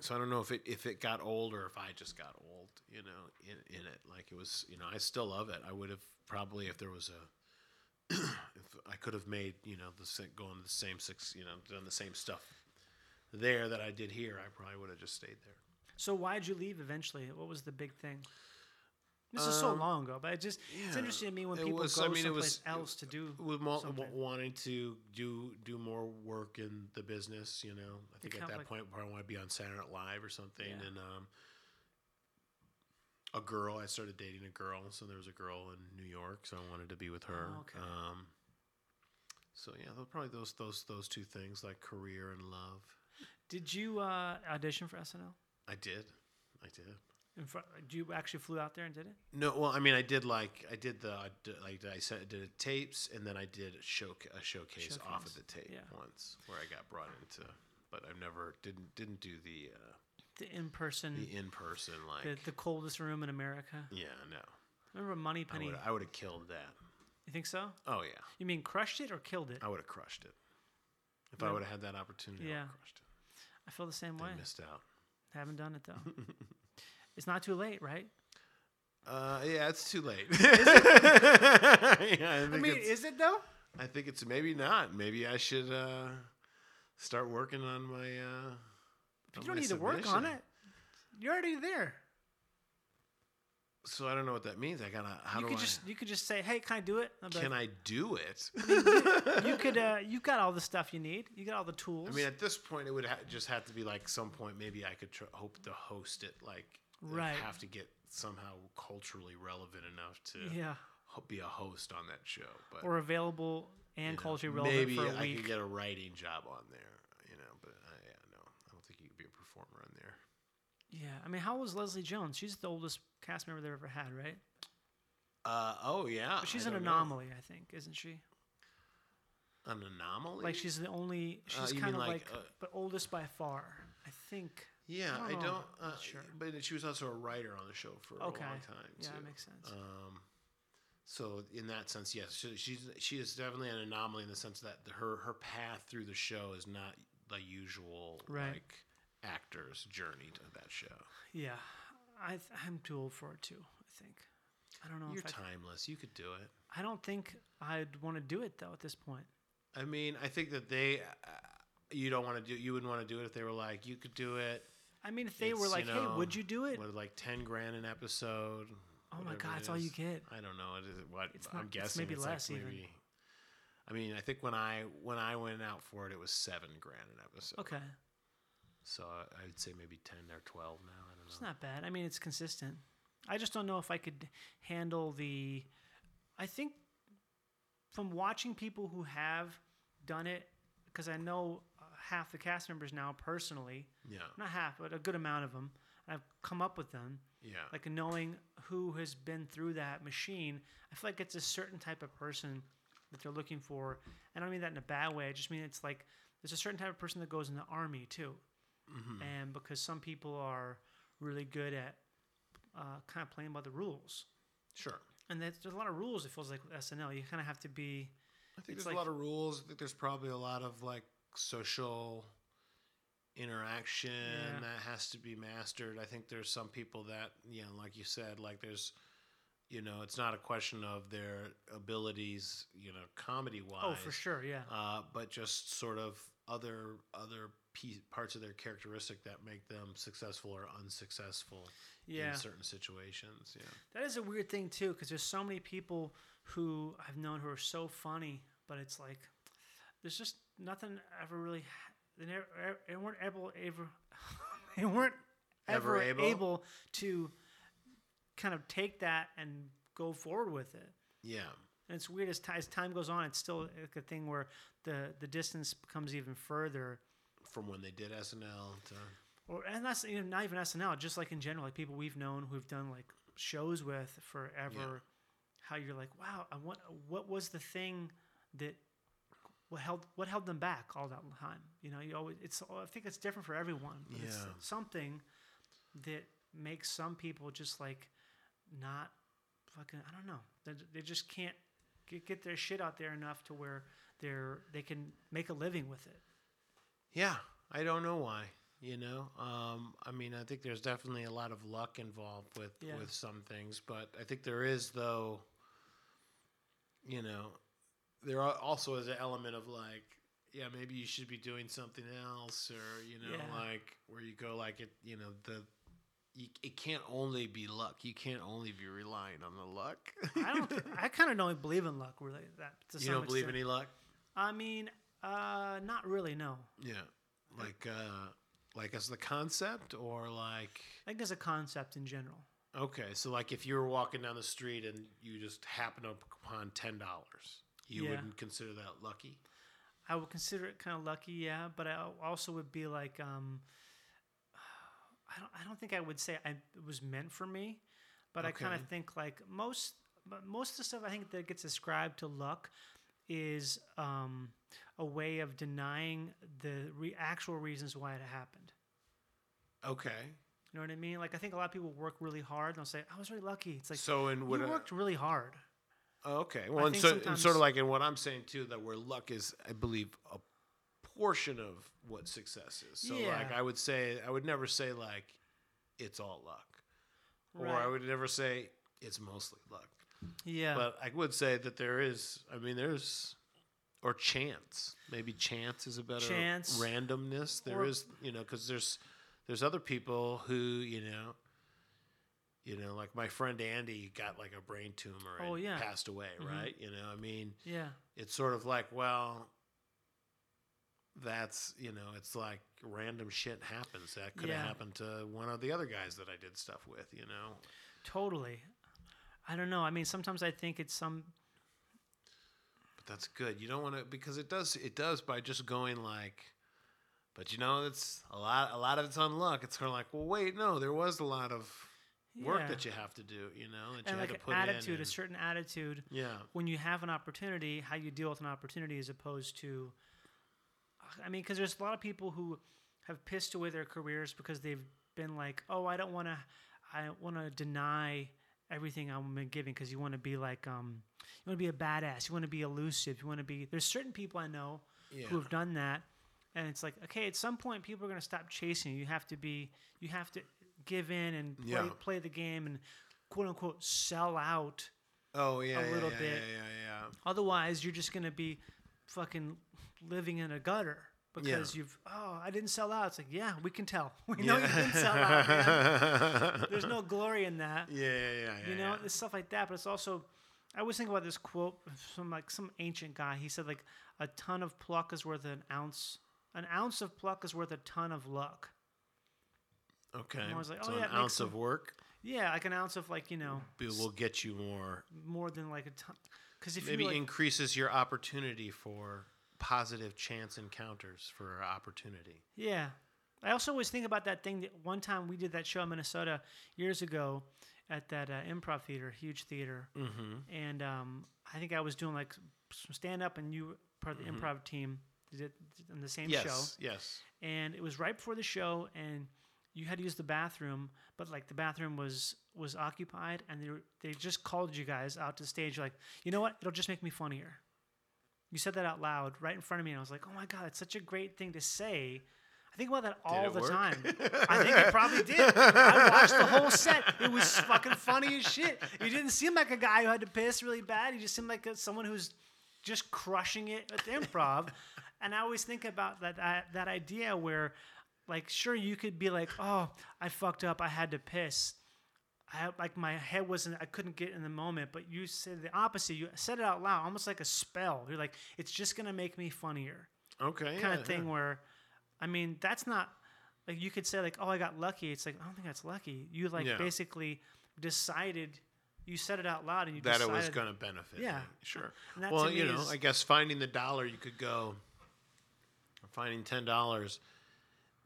E: so I don't know if it if it got old or if I just got old, you know, in in it. Like it was, you know, I still love it. I would have probably if there was a if I could have made you know the going the same six, you know, done the same stuff there that I did here, I probably would have just stayed there.
C: So why did you leave eventually? What was the big thing? This is so
E: Um,
C: long ago, but it just it's interesting to me when
E: it
C: people
E: was-
C: go
E: I mean, it
C: someplace
E: was-
C: else to do.
E: with mo- wanting to do do more work in the business. You know, I think at that
C: like-
E: point, probably want to be on Saturday Night Live or something.
C: Yeah.
E: And um, a girl, I started dating a girl, so there was a girl in New York, so I wanted to be with her.
C: Oh, okay.
E: Um, so yeah, probably those those those two things, like career and love.
C: Did you uh, audition for SNL?
E: I did, I did.
C: In front, do you actually flew out there and did it?
E: No, well, I mean, I did like I did the I did, like I said, I did tapes, and then I did a show a showcase, off of the tape
C: yeah.
E: once, where I got brought into, but I've never didn't didn't do the uh,
C: The in person,
E: the in person like
C: the, the coldest room in America.
E: yeah no
C: Remember Money
E: I
C: Penny?
E: I would have killed that
C: You think so?
E: oh yeah
C: You mean crushed it or killed it?
E: I would have crushed it if I would have had that opportunity
C: Yeah.
E: would have crushed it
C: I feel the same way.
E: I missed out
C: Haven't done it though. it's not too late, right?
E: uh yeah it's too late yeah I,
C: I mean, is it though?
E: I think it's maybe not maybe I should uh start working on my uh
C: But you don't need to work on it. You're already there.
E: So I don't know what that means. I gotta. How
C: you
E: do
C: could
E: I?
C: just you could just say, "Hey, can I do it?"
E: Can
C: like,
E: I do it?
C: you could uh, you got all the stuff you need. You got all the tools.
E: I mean, at this point, it would ha- just have to be like some point. Maybe I could tr- hope to host it. Like,
C: Right.
E: Have to get somehow culturally relevant enough to
C: yeah,
E: be a host on that show. But
C: or available and
E: you know,
C: culturally relevant
E: maybe
C: for a
E: I
C: week.
E: could get a writing job on there. You know, but uh, yeah, no, I don't think you could be a performer on there.
C: yeah, I mean, how was Leslie Jones? She's the oldest cast member they've ever had, right?
E: Uh oh yeah,
C: But she's
E: I
C: an
E: don't know.
C: anomaly, I think, isn't she?
E: An anomaly.
C: Like she's the only. She's
E: you
C: kind of
E: like,
C: like,
E: uh,
C: but oldest by far. I think.
E: Yeah,
C: I
E: I
C: don't
E: don't.
C: know.
E: uh,
C: sure.
E: But she was also a writer on the show for
C: Okay.
E: a long time.
C: Yeah,
E: too.
C: that makes sense.
E: Um, so in that sense, yes, she, she's she is definitely an anomaly in the sense that the, her her path through the show is not the usual
C: Right.
E: like actor's journey to that show.
C: Yeah, I th- I'm too old for it too. I think. I don't know.
E: You're
C: if I,
E: timeless. You could do it.
C: I don't think I'd want to do it though at this point.
E: I mean, I think that they. Uh, you don't want to do. You wouldn't want to do it if they were like, you could do it.
C: I mean, if they
E: It's,
C: were
E: you
C: like, "Hey, would you do it?"
E: What like ten grand an episode?
C: Oh my God, that's all you get.
E: I don't know. It is what
C: It's
E: I'm
C: not- it's
E: guessing.
C: maybe
E: it's like
C: less even.
E: maybe- I mean, I think when I when I went out for it, it was seven grand an episode.
C: Okay,
E: So I- I'd say maybe ten or twelve now. I don't know.
C: it's not bad. I mean, it's consistent. I just don't know if I could handle the. I think from watching people who have done it, because I know half the cast members now personally,
E: Yeah.
C: not half, but a good amount of them. I've come up with them.
E: Yeah.
C: like knowing who has been through that machine i feel like it's a certain type of person that they're looking for and i don't mean that in a bad way i just mean it's like there's a certain type of person that goes in the army too,
E: Mm-hmm.
C: and because some people are really good at uh, kind of playing by the rules,
E: Sure.
C: and there's, there's a lot of rules. It feels like with SNL, you kind of have to be.
E: I think there's
C: like-
E: a lot of rules. I think there's probably a lot of like social interaction
C: Yeah.
E: that has to be mastered. I think there's some people that, you know, like you said, like there's, you know, it's not a question of their abilities, you know, comedy wise.
C: Oh, for sure, yeah.
E: Uh, but just sort of other other piece, parts of their characteristic that make them successful or unsuccessful
C: Yeah.
E: in certain situations. Yeah.
C: That is a weird thing too, because there's so many people who I've known who are so funny, but it's like there's just nothing ever really. They never, they weren't able ever. they weren't ever,
E: Ever able?
C: able? to kind of take that and go forward with it.
E: Yeah.
C: And it's weird as, ti as time goes on, it's still like a thing where the the distance becomes even further.
E: From when they did SNL to
C: Or and that's you know, not even SNL, just like in general, like people we've known who've done like shows with forever. How you're like, wow, I want, what was the thing that what held what held them back all that time? You know, you always it's I think it's different for everyone. But it's
E: Yeah.
C: something that makes some people just like not fucking I don't know. They, they just can't get, get their shit out there enough to where they're they can make a living with it.
E: Yeah, I don't know why. You know, um, I mean, I think there's definitely a lot of luck involved with
C: Yeah.
E: with some things, but I think there is though. You know, there also is an element of like, yeah, maybe you should be doing something else, or you know,
C: Yeah.
E: like where you go like it. You know, the you, it can't only be luck. You can't only be relying on the luck.
C: I don't. th- I kind of don't believe in luck really. That to
E: you don't believe
C: extent.
E: any luck.
C: I mean, uh, not really. No.
E: Yeah, like uh, like as the concept, or like
C: I think there's a concept in general.
E: Okay, so like if you were walking down the street and you just happen upon ten dollars, you
C: Yeah.
E: wouldn't consider that lucky.
C: I would consider it kind of lucky, yeah, but I also would be like, um, I don't, I don't think I would say I, it was meant for me, but I kind of think like most, but most of the stuff I think that gets ascribed to luck is um, a way of denying the re- actual reasons why it happened.
E: Okay,
C: You know what I mean? Like I think a lot of people work really hard and they'll say, "I was really lucky." It's like
E: so And what?
C: you
E: I-
C: worked really hard.
E: Oh, okay, well, and so and sort of like in what I'm saying too, that where luck is, I believe, a portion of what success is. So like I would say, I would never say like it's all luck, or I would never say it's mostly luck.
C: Yeah.
E: But I would say that there is. I mean, there's. Or chance, maybe chance is a better
C: Chance.
E: randomness. There
C: Or-
E: is, you know, because there's there's other people who you know, you know, like my friend Andy got like a brain tumor and
C: Oh, yeah.
E: passed away,
C: Mhm.
E: right? You know, I mean,
C: yeah.
E: it's sort of like, well, that's you know, it's like random shit happens. That could have
C: Yeah.
E: happened to one of the other guys that I did stuff with, you know.
C: Totally. I don't know. I mean, sometimes I think it's some.
E: But that's good. You don't want to because it does it does by just going like but you know it's a lot a lot of it's on luck. It's kind of like, well wait, no, there was a lot of work
C: Yeah.
E: that you have to do, you know, that you
C: and
E: had
C: like
E: to put
C: an
E: in.
C: attitude, a certain attitude.
E: yeah.
C: When you have an opportunity, how you deal with an opportunity as opposed to. I mean, because there's a lot of people who have pissed away their careers because they've been like, oh, I don't want to, I want to deny everything I'm giving because you want to be like, um, you want to be a badass, you want to be elusive, you want to be. There's certain people I know
E: Yeah.
C: who have done that, and it's like, okay, at some point, people are going to stop chasing you. You have to be, you have to give in and play,
E: Yeah.
C: play the game and quote unquote sell out.
E: Oh yeah, yeah,
C: little
E: yeah,
C: bit.
E: Yeah, yeah, yeah.
C: Otherwise, you're just going to be fucking living in a gutter because you've, oh, I didn't sell out. It's like, yeah, we can tell. We know you didn't sell out. Man. There's no glory in that.
E: Yeah, yeah, yeah, yeah.
C: You know,
E: yeah.
C: it's stuff like that. But it's also, I always think about this quote from like some ancient guy. He said like, a ton of pluck is worth an ounce. An ounce of pluck is worth a ton of luck.
E: Okay.
C: I was like,
E: so
C: oh, yeah,
E: an ounce of work
C: Yeah, like an ounce of like you know
E: will get you more.
C: more than like a ton. Because if
E: Maybe
C: you like,
E: increases your opportunity for positive chance encounters for opportunity.
C: Yeah. I also always think about that thing that one time we did that show in Minnesota years ago at that uh, improv theater, huge theater.
E: Mm-hmm.
C: And um, I think I was doing like some stand up and you were part of the improv team. did on the same
E: yes,
C: show,
E: yes.
C: and it was right before the show, and you had to use the bathroom, but like the bathroom was was occupied, and they were, they just called you guys out to the stage. You're like, you know what? It'll just make me funnier. You said that out loud right in front of me, and I was like, oh my god, it's such a great thing to say. I think about that all the
E: work?
C: time. I think it probably did. I watched the whole set. It was fucking funny as shit. You didn't seem like a guy who had to piss really bad. You just seemed like a, someone who's just crushing it at the improv. and I always think about that, that that idea where, like, sure you could be like, oh, I fucked up. I had to piss. I like my head wasn't. I couldn't get in the moment. But you said the opposite. You said it out loud, almost like a spell. You're like, it's just gonna make me funnier
E: Okay.
C: kind
E: yeah,
C: of thing
E: yeah.
C: where i mean that's not like you could say like oh i got lucky it's like i don't think that's lucky you like
E: Yeah.
C: basically decided you said it out loud and you decided.
E: that it was going to benefit.
C: Yeah.
E: me. Sure. Well, you know, I guess finding the dollar, you could go finding ten dollars.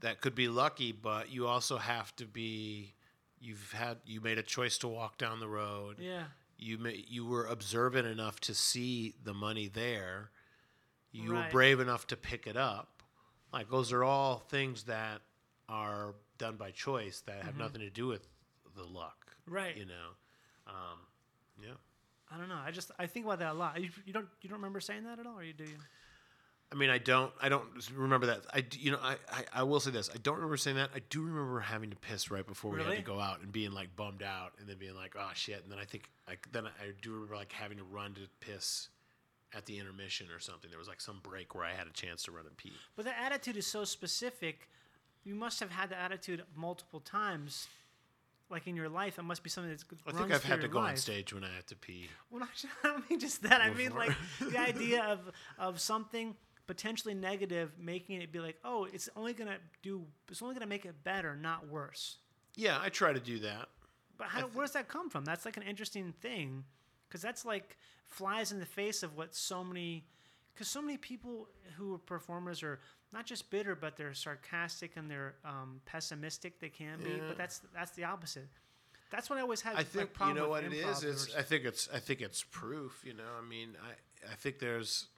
E: That could be lucky, but you also have to be. You've had you made a choice to walk down the road.
C: yeah
E: You ma- you were observant enough to see the money there. You were brave enough to pick it up. Like those are all things that are done by choice that have nothing to do with the luck.
C: Mm-hmm. Right.
E: You know. Um, yeah.
C: i don't know i just i think about that a lot you, you don't you don't remember saying that at all or you do you
E: I mean, I don't, I don't remember that. I, you know, I, I, I will say this. I don't remember saying that. I do remember having to piss right before we had to go out and being like bummed out, and then being like, oh shit. And then I think, like, then I do remember like having to run to piss at the intermission or something. There was like some break where I had a chance to run and pee.
C: but the attitude is so specific you must have had the attitude multiple times like in your life it must be something that's
E: I think I've had to go on stage when I have to pee.
C: Well, not I don't mean just that. I mean like the idea of of something potentially negative, making it be like, oh, it's only gonna do, it's only gonna make it better, not worse.
E: Yeah, I try to do that.
C: But how, where does that come from? That's like an interesting thing, because that's like flies in the face of what so many, because so many people who are performers are not just bitter, but they're sarcastic and they're um, pessimistic. They can be,
E: Yeah.
C: but that's that's the opposite. That's what I always had.
E: I
C: like,
E: think you know what it
C: improv
E: is. I think it's I think it's proof. You know, I mean, I I think there's.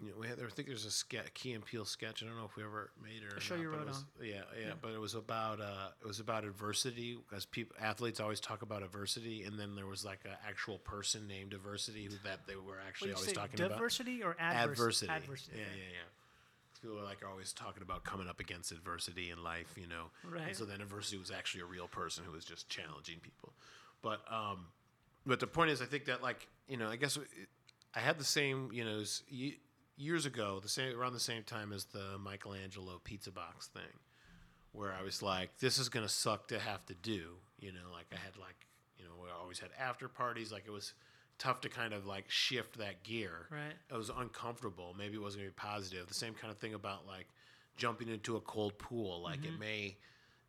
E: You know, we had, I think there's a ske- Key and Peele sketch. I don't know if we ever made it. Or
C: show
E: not,
C: you wrote
E: was- Yeah, yeah, but it was about uh, it was about adversity because people athletes always talk about adversity, and then there was like an actual person named adversity who that they were actually
C: you
E: always talking about
C: diversity or advers-
E: adversity.
C: Adversity.
E: Yeah, yeah, yeah. People are like always talking about coming up against adversity in life, you know.
C: Right.
E: And so then adversity was actually a real person who was just challenging people. But um, but the point is, I think that like you know, I guess it, I had the same you know ye- years ago, the same around the same time as the Michelangelo pizza box thing, where I was like, this is gonna suck to have to do. You know, like I had like you know, we always had after parties. Like it was tough to kind of like shift that gear.
C: Right.
E: It was uncomfortable. Maybe it wasn't gonna be positive. The same kind of thing about like jumping into a cold pool. Like
C: Mm-hmm.
E: it may,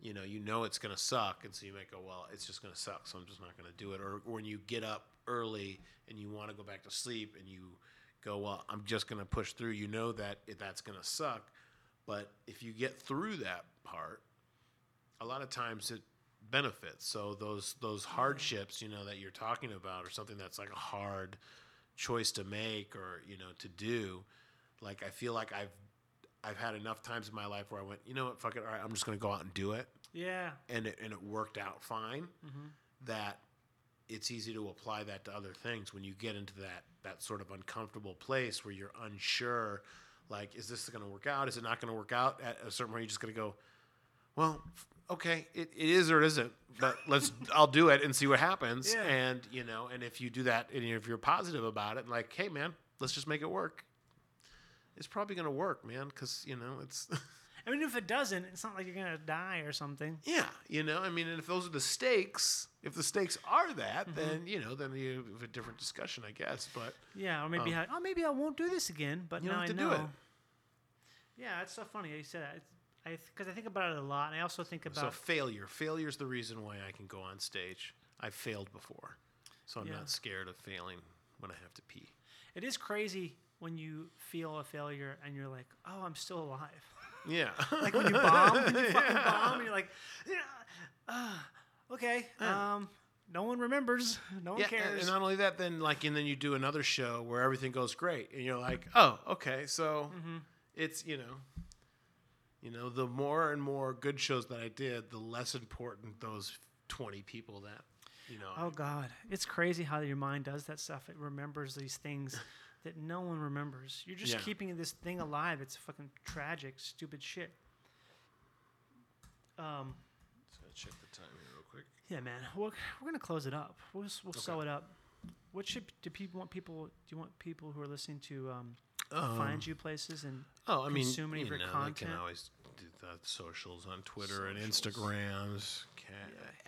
E: you know, you know it's gonna suck, and so you might go, well, it's just gonna suck, so I'm just not gonna do it. Or when you get up early and you want to go back to sleep, and you go, well, I'm just gonna push through. You know that that's gonna suck, but if you get through that part, a lot of times it benefits. So those those mm-hmm. hardships, you know, that you're talking about, or something that's like a hard choice to make, or you know, to do. Like I feel like I've I've had enough times in my life where I went, you know what, fuck it, all right, I'm just gonna go out and do it,
C: Yeah.
E: and it and it worked out fine. Mm-hmm. That it's easy to apply that to other things when you get into that that sort of uncomfortable place where you're unsure like is this going to work out? Is it not going to work out? At a certain point you're just going to go well okay it, it is or it isn't but let's i'll do it and see what happens.
C: Yeah.
E: and you know and if you do that and if you're positive about it and like hey man let's just make it work. It's probably going to work man because you know it's
C: I mean, if it doesn't, it's not like you're gonna die or something.
E: Yeah, you know, I mean, and if those are the stakes, if the stakes are that,
C: Mm-hmm.
E: then you know, then you have a different discussion, I guess. But
C: Yeah, or maybe
E: Um,
C: I, oh maybe I won't do this again. But
E: You
C: now I
E: to do
C: know.
E: it.
C: Yeah, it's so funny. how You said that. I because I think about it a lot, and I also think about so
E: failure, failure is the reason why I can go on stage. I've failed before, so I'm
C: Yeah.
E: not scared of failing when I have to pee.
C: it is crazy when you feel a failure and you're like, oh, I'm still alive.
E: Yeah,
C: like when you bomb, when you fucking bomb, and you're like, yeah, uh, okay, um, no one remembers. No one
E: Yeah,
C: cares.
E: and not only that, then like, and then you do another show where everything goes great, and you're like, oh, okay, so
C: Mm-hmm.
E: it's you know, you know, the more and more good shows that I did, the less important those twenty people that, you know.
C: oh God, it's crazy how your mind does that stuff. It remembers these things that no one remembers. You're just
E: Yeah.
C: keeping this thing alive. It's fucking tragic, stupid shit. Um,
E: So check the time here real quick.
C: yeah, man. We're, we're gonna close it up. We'll s- we'll sew it up. What should do people want people? Do you want people who are listening to um, find you places and
E: Oh, I mean,
C: consume any
E: you
C: of your
E: know, they
C: content?
E: can always do the socials on Twitter and Instagrams. Ca-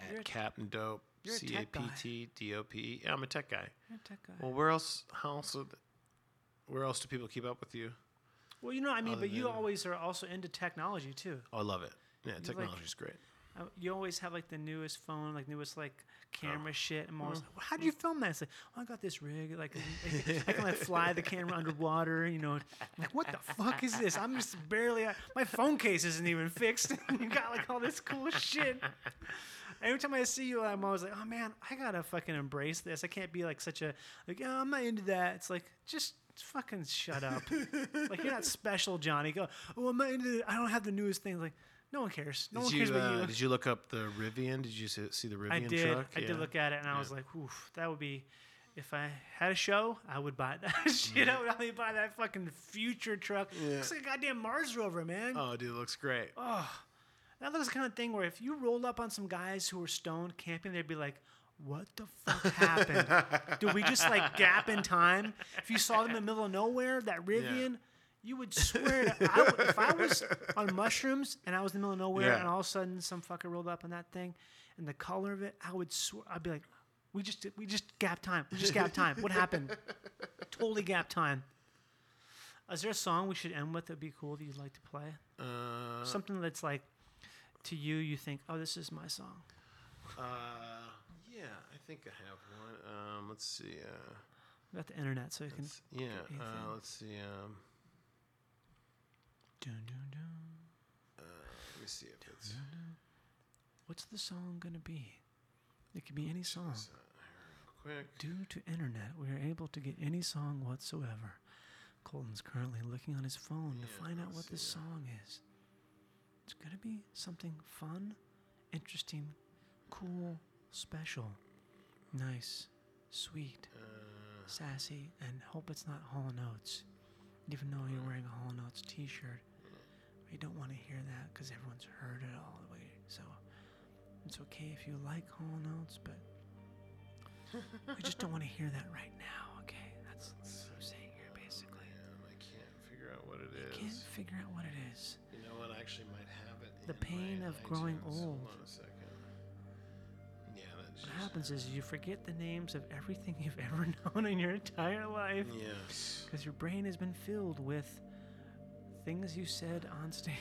C: You're a-
E: at Captain Dope.
C: you're a
E: C A
C: tech
E: P
C: guy.
E: T D O P. Yeah, I'm a tech guy.
C: You're a tech guy.
E: Well, where else? How else? would- Where else do people keep up with you?
C: Well, you know, what I mean,
E: other
C: but you
E: than-
C: always are also into technology too.
E: Oh, I love it. Yeah,
C: like-
E: technology's great.
C: Uh, You always have like the newest phone, like newest like camera
E: Oh.
C: shit. I'm always
E: Mm-hmm.
C: like, how do you film that? It's like, oh, I got this rig. Like, I can, I can like fly the camera underwater. You know, I'm like what the fuck is this? I'm just barely. My phone case isn't even fixed. you got like all this cool shit. Every time I see you, I'm always like, oh man, I gotta fucking embrace this. I can't be like such a like, oh, I'm not into that. It's like just fucking shut up. like you're not special, Johnny. Go, oh, I'm not into. It. I don't have the newest thing. Like, no one cares. No
E: Did
C: one
E: you,
C: cares about
E: uh,
C: you.
E: did you look up the Rivian? Did you see, see the Rivian
C: I did.
E: truck?
C: I did look at it, and I was like, "Oof, that would be." If I had a show, I would buy that shit. I would only buy that fucking future truck. Looks like a goddamn Mars rover, man.
E: Oh, dude, it looks great.
C: Oh, That looks the kind of thing where if you rolled up on some guys who were stoned camping, they'd be like, "What the fuck happened? Did we just like gap in time?" If you saw them in the middle of nowhere, that Rivian, you would swear to. I would, if I was on mushrooms and I was in the middle of nowhere,
E: Yeah.
C: and all of a sudden some fucker rolled up on that thing, and the color of it, I would swear, I'd be like, "We just we just gap time. We just gap time. What happened? totally gap time." Is there a song we should end with that'd be cool that you'd like to play?
E: Uh,
C: something that's like to you you think oh this is my song
E: uh, yeah, I think I have one. Um, let's see. Uh,
C: got the internet so you can
E: let's- yeah,
C: anything.
E: uh, let's see. Um,
C: dun, dun, dun.
E: uh, let me see if it's.
C: what's the song gonna be it could be any song
E: Quick.
C: due to internet we are able to get any song whatsoever colton's currently looking on his phone to
E: Yeah,
C: find out
E: let's
C: what this
E: see, uh,
C: song is it's gonna be something fun interesting cool special nice sweet
E: Uh,
C: sassy and hope it's not Hall and Oates. Even though you're wearing a Hall and Oates t-shirt, you don't want to hear that because everyone's heard it all the way. So it's okay if you like Hall and Oates, but we just don't want to hear that right now. Okay, that's what I'm saying here, basically.
E: man, I can't figure out what it is.
C: I can't figure out what it is.
E: You know what? I actually might have it.
C: The
E: in
C: pain of growing
E: iTunes.
C: old. What happens is you forget the names of everything you've ever known in your entire life
E: Yes.
C: because your brain has been filled with things you said on stage.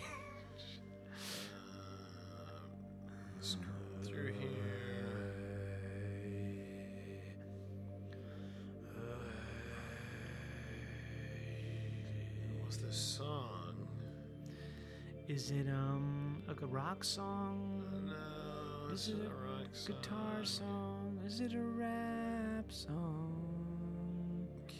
E: Scroll through here. This song?
C: Is it um like a rock song?
E: No,
C: Is it a
E: rock
C: Guitar song? Is it a rap song?
E: Can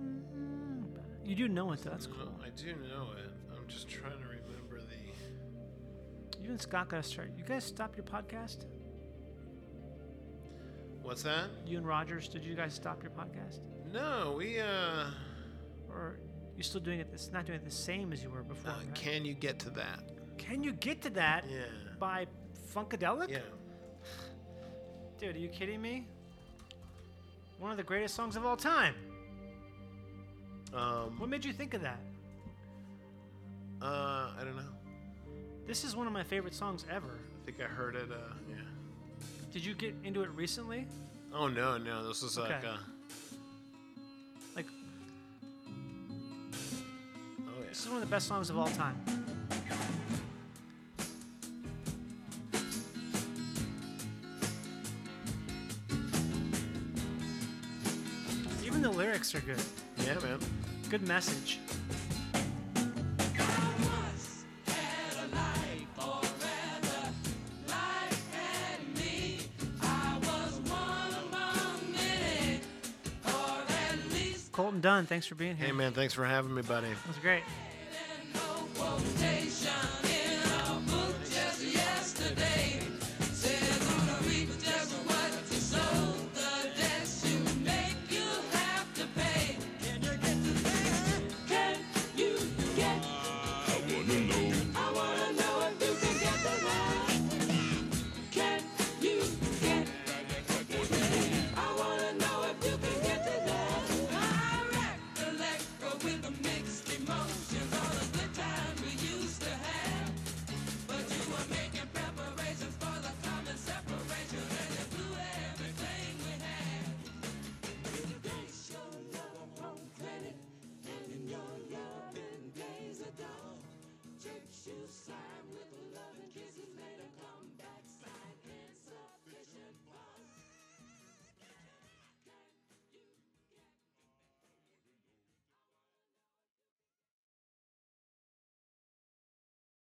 C: Mm, You do know it though. That's cool.
E: I do know it. I'm just trying to remember the.
C: You and Scott gotta start. You guys stop your podcast?
E: What's that?
C: You and Rogers, did you guys stop your podcast?
E: No, we uh.
C: Or you're still doing it? It's not doing it the same as you were before.
E: uh,
C: right?
E: can you get to that?
C: Can you get to that
E: Yeah.
C: By Funkadelic?
E: Yeah.
C: Dude, are you kidding me? One of the greatest songs of all time.
E: Um.
C: What made you think of that?
E: Uh, I don't know.
C: This is one of my favorite songs ever.
E: I think I heard it. Uh, yeah.
C: Did you get into it recently?
E: Oh no, no, this is like
C: Okay.
E: uh.
C: Like,
E: Oh yeah.
C: this is one of the best songs of all time. lyrics are good.
E: Yeah, man.
C: Good message.
F: Colton Dunn, thanks for being here.
E: Hey, man, thanks for having me, buddy.
F: That was great.